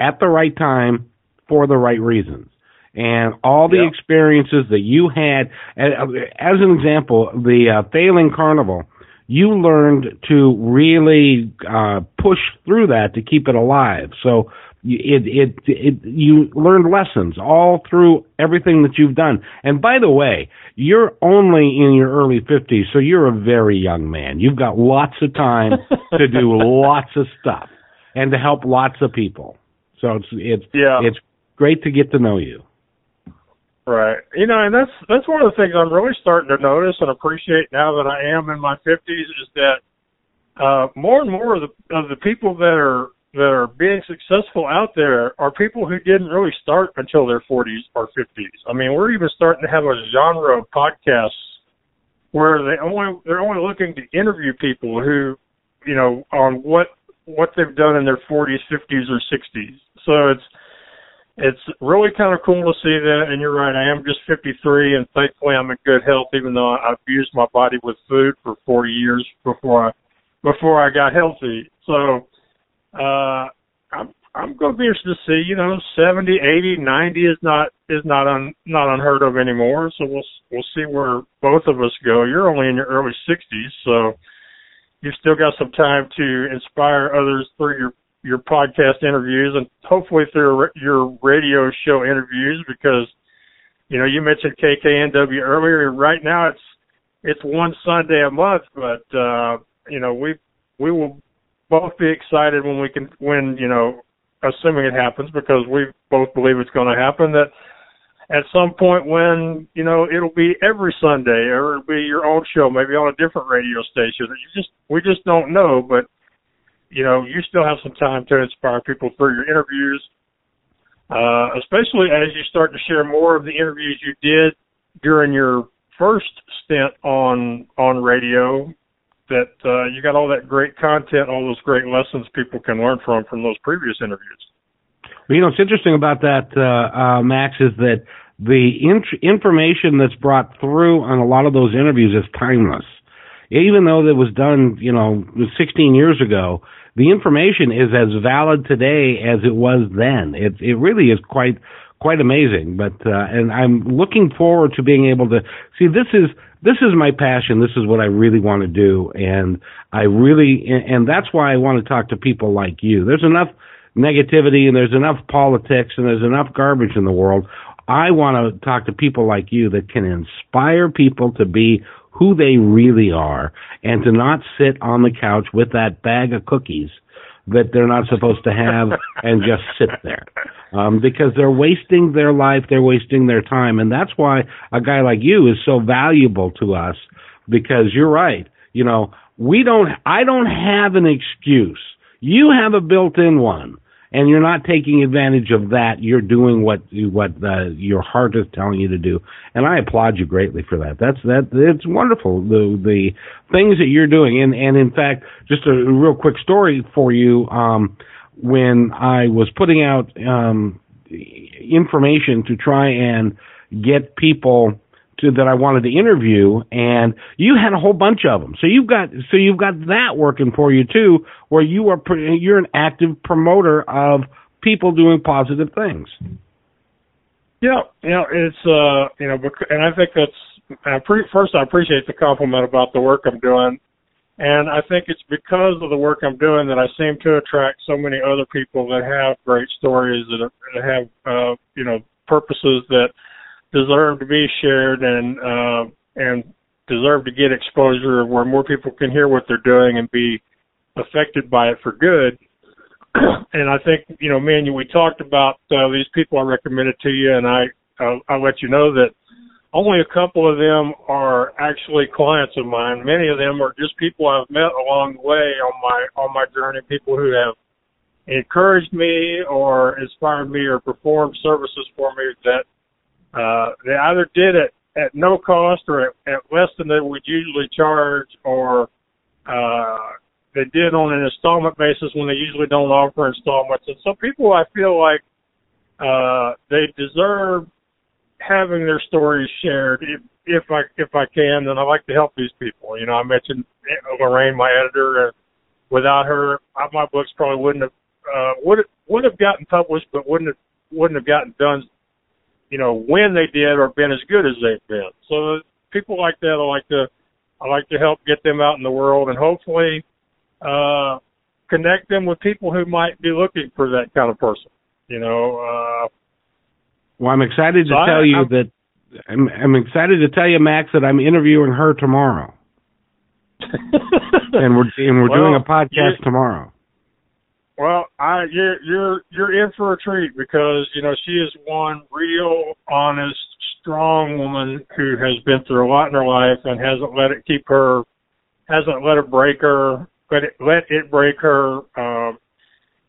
at the right time for the right reasons. And all the experiences that you had, as an example, the uh, failing carnival, you learned to really uh, push through that to keep it alive. So it, it, it, you learned lessons all through everything that you've done. And by the way, you're only in your early 50s, so you're a very young man. You've got lots of time to do lots of stuff and to help lots of people. So it's, it's, yeah. it's great to get to know you. Right. You know, and that's that's one of the things I'm really starting to notice and appreciate now that I am in my 50s is that uh more and more of the of the people that are that are being successful out there are people who didn't really start until their 40s or 50s. I mean, we're even starting to have a genre of podcasts where they only they're only looking to interview people who, you know, on what what they've done in their 40s, 50s, or 60s. So it's it's really kind of cool to see that. And you're right, I am just 53, and thankfully I'm in good health, even though I've used my body with food for 40 years before I before I got healthy. So uh, I'm I'm going to be interested to see. You know, 70, 80, 90 is not is not un, not unheard of anymore. So we'll we'll see where both of us go. You're only in your early 60s, so you've still got some time to inspire others through your your podcast interviews and hopefully through your radio show interviews because you know you mentioned KKNW earlier. Right now it's it's one Sunday a month, but uh, you know we we will both be excited when we can when you know assuming it happens because we both believe it's going to happen that at some point when you know it'll be every Sunday or it'll be your own show, maybe on a different radio station. You just we just don't know, but you know you still have some time to inspire people through your interviews, uh, especially as you start to share more of the interviews you did during your first stint on on radio. That uh, you got all that great content, all those great lessons people can learn from from those previous interviews. You know, what's interesting about that, uh, uh, Max, is that the int- information that's brought through on a lot of those interviews is timeless. Even though it was done, you know, 16 years ago, the information is as valid today as it was then. It it really is quite quite amazing. But uh, and I'm looking forward to being able to see this is this is my passion. This is what I really want to do, and I really and that's why I want to talk to people like you. There's enough negativity and there's enough politics and there's enough garbage in the world. I want to talk to people like you that can inspire people to be who they really are and to not sit on the couch with that bag of cookies that they're not supposed to have and just sit there. Um, because they're wasting their life, they're wasting their time. And that's why a guy like you is so valuable to us because you're right. You know, we don't, I don't have an excuse. You have a built in one and you're not taking advantage of that. You're doing what what uh, your heart is telling you to do, and I applaud you greatly for that. That's that. It's wonderful the the things that you're doing, and and in fact, just a real quick story for you. Um, when I was putting out um, information to try and get people to that I wanted to interview, and you had a whole bunch of them. So you've got so you've got that working for you too, where you are you're an active promoter of people doing positive things. Yeah, you know it's uh you know and I think that's I pre- first I appreciate the compliment about the work I'm doing, and I think it's because of the work I'm doing that I seem to attract so many other people that have great stories that have uh you know purposes that deserve to be shared and uh, and deserve to get exposure where more people can hear what they're doing and be affected by it for good. and I think you know, me we talked about uh, these people I recommended to you, and I I'll, I'll let you know that only a couple of them are actually clients of mine. Many of them are just people I've met along the way on my on my journey. People who have encouraged me or inspired me or performed services for me that uh, they either did it at no cost or at, at less than they would usually charge, or uh, they did on an installment basis when they usually don't offer installments. And some people, I feel like uh, they deserve having their stories shared. If, if I if I can, then I like to help these people. You know, I mentioned Lorraine, my editor. Uh, without her, my books probably wouldn't have uh, would would have gotten published, but wouldn't have wouldn't have gotten done you know, when they did or been as good as they've been. So people like that, I like to, I like to help get them out in the world and hopefully, uh, connect them with people who might be looking for that kind of person. You know, uh, well, I'm excited to so tell I, you I'm, that I'm, I'm excited to tell you, Max, that I'm interviewing her tomorrow. and we're and we're well, doing a podcast tomorrow. Well, I you're you're you're in for a treat because you know she is one real, honest, strong woman who has been through a lot in her life and hasn't let it keep her, hasn't let it break her, let it let it break her. Um,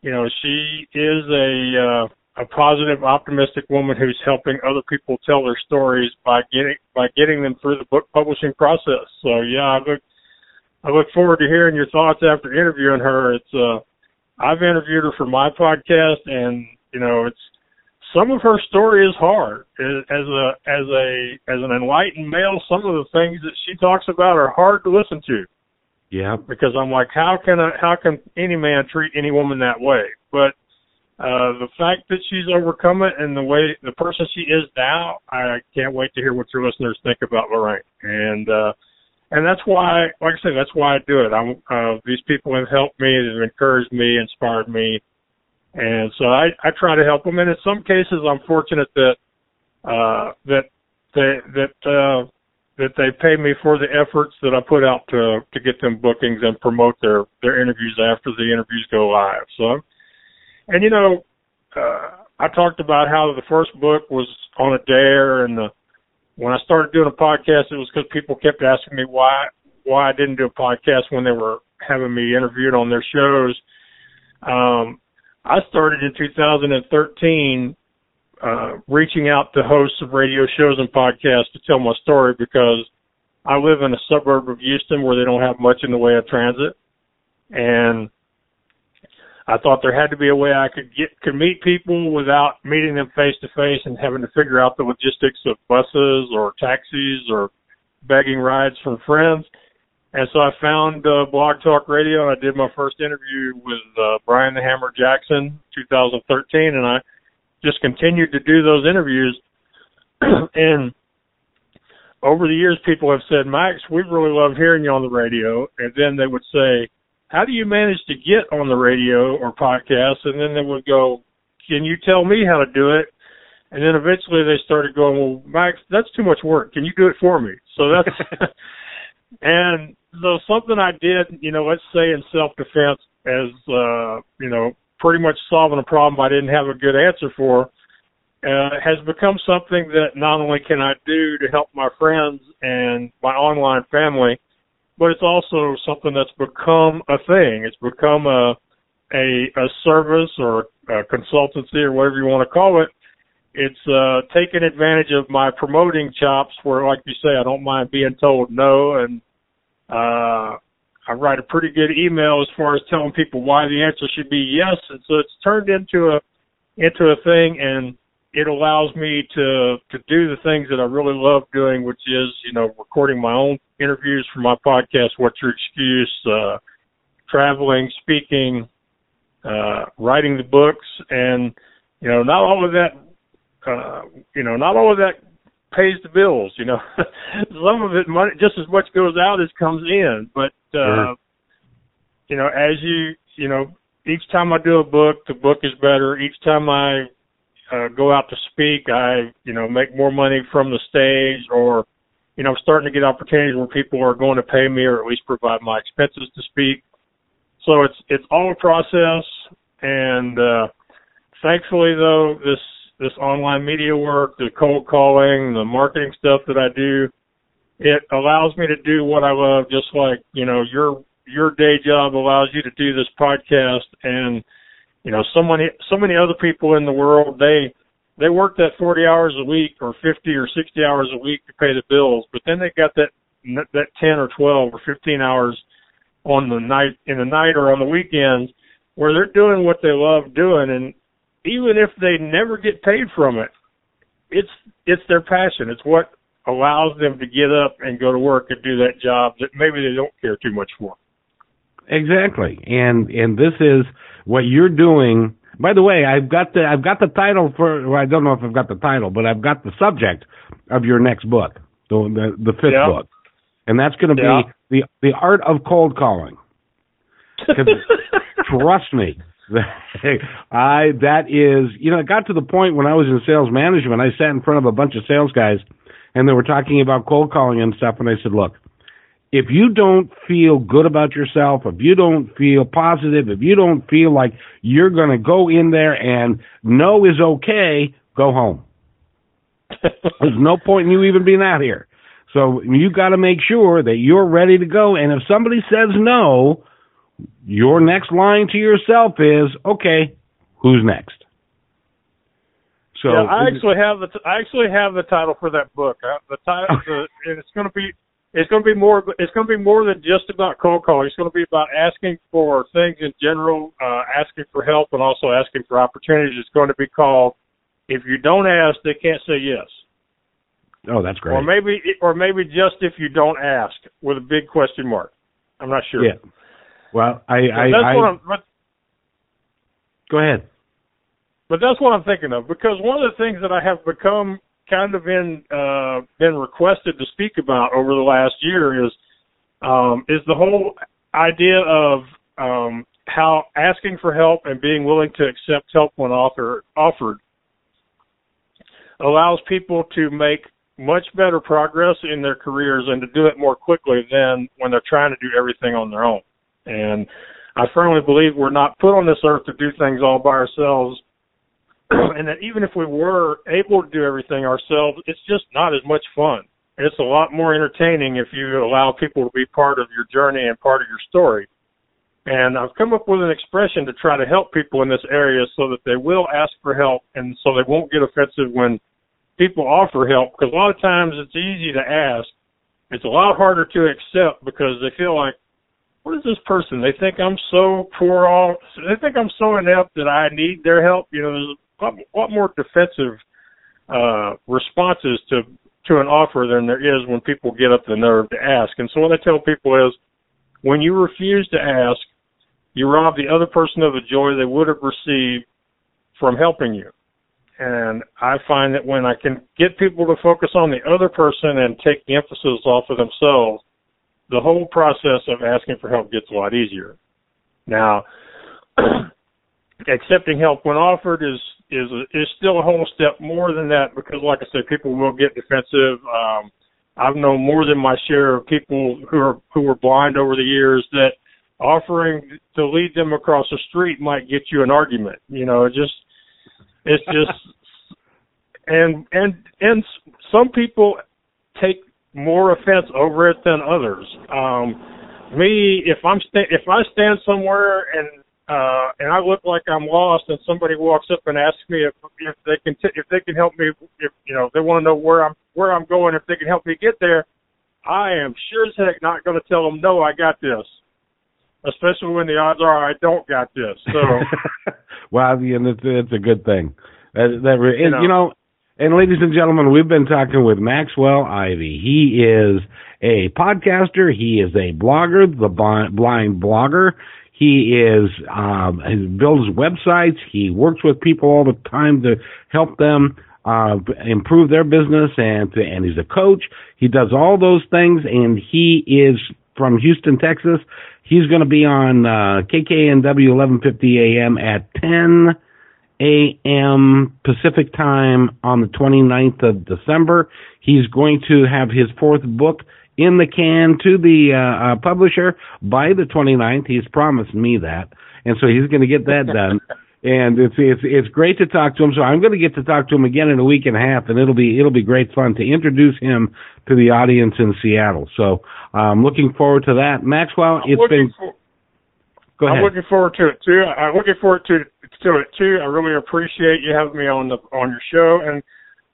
you know, she is a uh, a positive, optimistic woman who's helping other people tell their stories by getting by getting them through the book publishing process. So yeah, I look I look forward to hearing your thoughts after interviewing her. It's uh I've interviewed her for my podcast, and you know, it's some of her story is hard. As a as a as an enlightened male, some of the things that she talks about are hard to listen to. Yeah. Because I'm like, how can I, how can any man treat any woman that way? But uh the fact that she's overcome it and the way the person she is now, I can't wait to hear what your listeners think about Lorraine. And uh and that's why, like I said, that's why I do it. I'm uh, these people have helped me, they've encouraged me, inspired me, and so I I try to help them. And in some cases, I'm fortunate that uh, that they that uh, that they pay me for the efforts that I put out to to get them bookings and promote their their interviews after the interviews go live. So, and you know, uh, I talked about how the first book was on a dare, and the when I started doing a podcast, it was because people kept asking me why why I didn't do a podcast when they were having me interviewed on their shows. Um, I started in 2013 uh, reaching out to hosts of radio shows and podcasts to tell my story because I live in a suburb of Houston where they don't have much in the way of transit, and I thought there had to be a way I could get could meet people without meeting them face to face and having to figure out the logistics of buses or taxis or begging rides from friends. And so I found uh, Blog Talk Radio and I did my first interview with uh, Brian the Hammer Jackson 2013 and I just continued to do those interviews and over the years people have said, Max, we really love hearing you on the radio and then they would say, how do you manage to get on the radio or podcast? And then they would go, can you tell me how to do it? And then eventually they started going, well, Max, that's too much work. Can you do it for me? So that's, and so something I did, you know, let's say in self-defense as, uh, you know, pretty much solving a problem I didn't have a good answer for, uh, has become something that not only can I do to help my friends and my online family, but it's also something that's become a thing. It's become a a, a service or a consultancy or whatever you want to call it. It's uh, taking advantage of my promoting chops, where, like you say, I don't mind being told no, and uh, I write a pretty good email as far as telling people why the answer should be yes, and so it's turned into a into a thing, and it allows me to to do the things that I really love doing, which is you know recording my own interviews for my podcast. What's your excuse? Uh, traveling, speaking, uh, writing the books, and you know not all of that. Uh, you know not all of that pays the bills. You know some of it money just as much goes out as comes in, but uh, sure. you know as you you know each time I do a book, the book is better. Each time I uh, go out to speak, I you know make more money from the stage, or you know I'm starting to get opportunities where people are going to pay me or at least provide my expenses to speak. So it's it's all a process, and uh, thankfully though this this online media work, the cold calling, the marketing stuff that I do, it allows me to do what I love, just like you know your your day job allows you to do this podcast and you know, so many so many other people in the world they they work that 40 hours a week or 50 or 60 hours a week to pay the bills, but then they got that that 10 or 12 or 15 hours on the night in the night or on the weekends where they're doing what they love doing. And even if they never get paid from it it's it's their passion. It's what allows them to get up and go to work and do that job that maybe they don't care too much for exactly and and this is what you're doing. By the way, I've got the I've got the title for. Well, I don't know if I've got the title, but I've got the subject of your next book, the the, the fifth yeah. book, and that's going to yeah. be the the art of cold calling. trust me, I that is you know it got to the point when I was in sales management. I sat in front of a bunch of sales guys, and they were talking about cold calling and stuff, and I said, look if you don't feel good about yourself, if you don't feel positive, if you don't feel like you're going to go in there and no is okay, go home. There's no point in you even being out here. So you got to make sure that you're ready to go. And if somebody says no, your next line to yourself is, okay, who's next? So yeah, I actually have the I actually have the title for that book. Uh, the title, the, and it's going to be it's going to be more. It's going to be more than just about cold calling. It's going to be about asking for things in general, uh, asking for help, and also asking for opportunities. It's going to be called if you don't ask, they can't say yes. Oh, that's great. Or maybe, or maybe just if you don't ask with a big question mark. I'm not sure. Yeah. Well, I, So I, that's I what I'm. But, go ahead. but that's what I'm thinking of because one of the things that I have become kind of in uh, been requested to speak about over the last year is um, is the whole idea of um, how asking for help and being willing to accept help when offer, offered allows people to make much better progress in their careers and to do it more quickly than when they're trying to do everything on their own. And I firmly believe we're not put on this earth to do things all by ourselves. and that even if we were able to do everything ourselves, it's just not as much fun. It's a lot more entertaining if you allow people to be part of your journey and part of your story. And I've come up with an expression to try to help people in this area so that they will ask for help and so they won't get offensive when people offer help because a lot of times it's easy to ask. It's a lot harder to accept because they feel like, what is this person? They think I'm so poor off. They think I'm so inept that I need their help. You know, there's a lot, more defensive uh, responses to to an offer than there is when people get up the nerve to ask. And so what I tell people is, when you refuse to ask, you rob the other person of the joy they would have received from helping you. And I find that when I can get people to focus on the other person and take the emphasis off of themselves, the whole process of asking for help gets a lot easier. Now, accepting help when offered is is is still a whole step more than that because, like I said, people will get defensive. Um, I've known more than my share of people who are who were blind over the years that offering to lead them across the street might get you an argument. You know, it just it's just and and and some people take more offense over it than others. Um, me, if I'm sta- if I stand somewhere and uh, and I look like I'm lost, and somebody walks up and asks me if if they can t- if they can help me, if you know they want to know where I'm where I'm going, if they can help me get there, I am sure as heck not going to tell them no, I got this. Especially when the odds are I don't got this. So well, and it's, it's a good thing. That, that re- You know. you know, and ladies and gentlemen, we've been talking with Maxwell Ivy. He is a podcaster. He is a blogger, the blind, blind blogger. He is um, he builds websites. He works with people all the time to help them uh, improve their business, and and he's a coach. He does all those things, and he is from Houston, Texas. He's going to be on uh, KKNW 1150 AM at 10 a.m. Pacific time on the 29th of December. He's going to have his fourth book in the can to the uh, uh, publisher by the 29th. He's promised me that, and so he's going to get that done. and it's it's it's great to talk to him. So I'm going to get to talk to him again in a week and a half, and it'll be it'll be great fun to introduce him to the audience in Seattle. So I'm looking forward to that. Maxwell, I'm it's looking been for, go ahead. I'm looking forward to it too. I'm looking forward to to it too. I really appreciate you having me on the on your show. And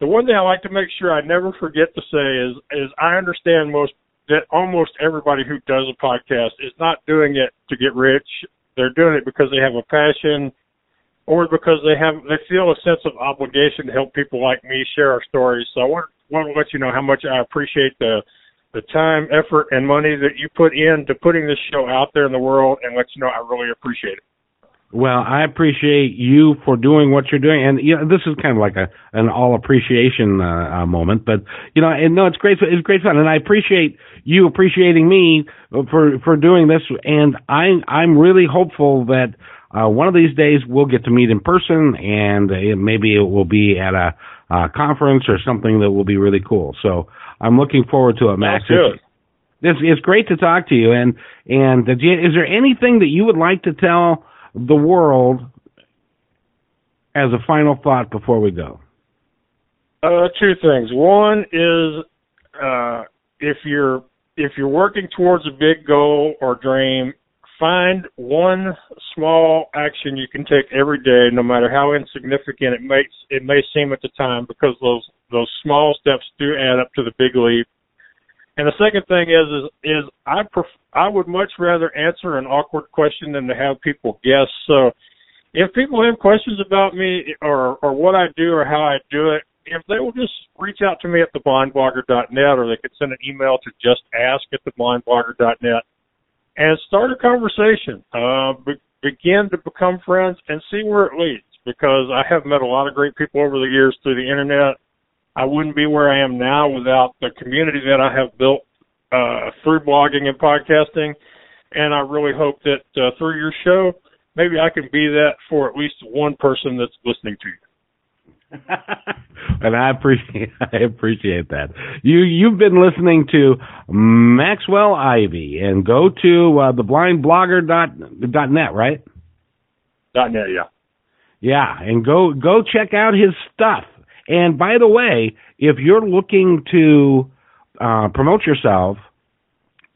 the one thing I like to make sure I never forget to say is is I understand most that almost everybody who does a podcast is not doing it to get rich. They're doing it because they have a passion or because they have they feel a sense of obligation to help people like me share our stories. So I want want to let you know how much I appreciate the the time, effort, and money that you put into putting this show out there in the world, and let you know I really appreciate it. Well, I appreciate you for doing what you're doing, and you know this is kind of like a an all appreciation uh, uh, moment. But you know, and no, it's great. It's great fun, and I appreciate you appreciating me for for doing this. And I I'm really hopeful that uh, one of these days we'll get to meet in person, and uh, maybe it will be at a, uh conference or something that will be really cool. So I'm looking forward to it, Max. It's, it's great to talk to you. And and uh, is there anything that you would like to tell the world as a final thought before we go? Uh, two things. One is uh, if you're if you're working towards a big goal or dream, find one small action you can take every day, no matter how insignificant it may it may seem at the time, because those those small steps do add up to the big leap. And the second thing is is is I pref- I would much rather answer an awkward question than to have people guess. So if people have questions about me or or what I do or how I do it, if they will just reach out to me at theblindblogger.net or they could send an email to just ask at theblindblogger.net and start a conversation. Uh, be- begin to become friends and see where it leads because I have met a lot of great people over the years through the internet. I wouldn't be where I am now without the community that I have built uh, through blogging and podcasting. And I really hope that uh, through your show, maybe I can be that for at least one person that's listening to you. and I appreciate I appreciate that. You you've been listening to Maxwell Ivy and go to uh, theblindblogger dot dot net, right? Dot net, yeah. Yeah, and go go check out his stuff. And by the way, if you're looking to uh, promote yourself,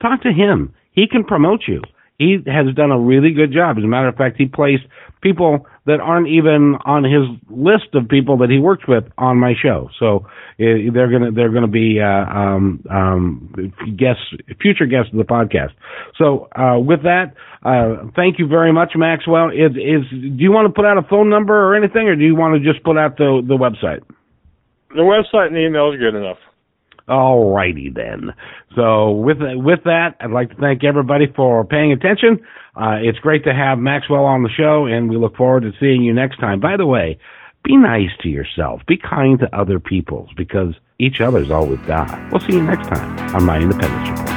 talk to him. He can promote you he has done a really good job. As a matter of fact, he placed people that aren't even on his list of people that he works with on my show. So uh, they're gonna they're gonna be uh, um, um, guests, future guests of the podcast. So uh, with that, uh, thank you very much, Maxwell. Is, is do you want to put out a phone number or anything, or do you want to just put out the the website? The website and the email is good enough. All righty then. So with with that, I'd like to thank everybody for paying attention. Uh, it's great to have Maxwell on the show, and we look forward to seeing you next time. By the way, be nice to yourself. Be kind to other people because each other's all we've got. We'll see you next time on My Independence Report.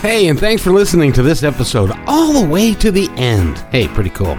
Hey, and thanks for listening to this episode all the way to the end. Hey, pretty cool.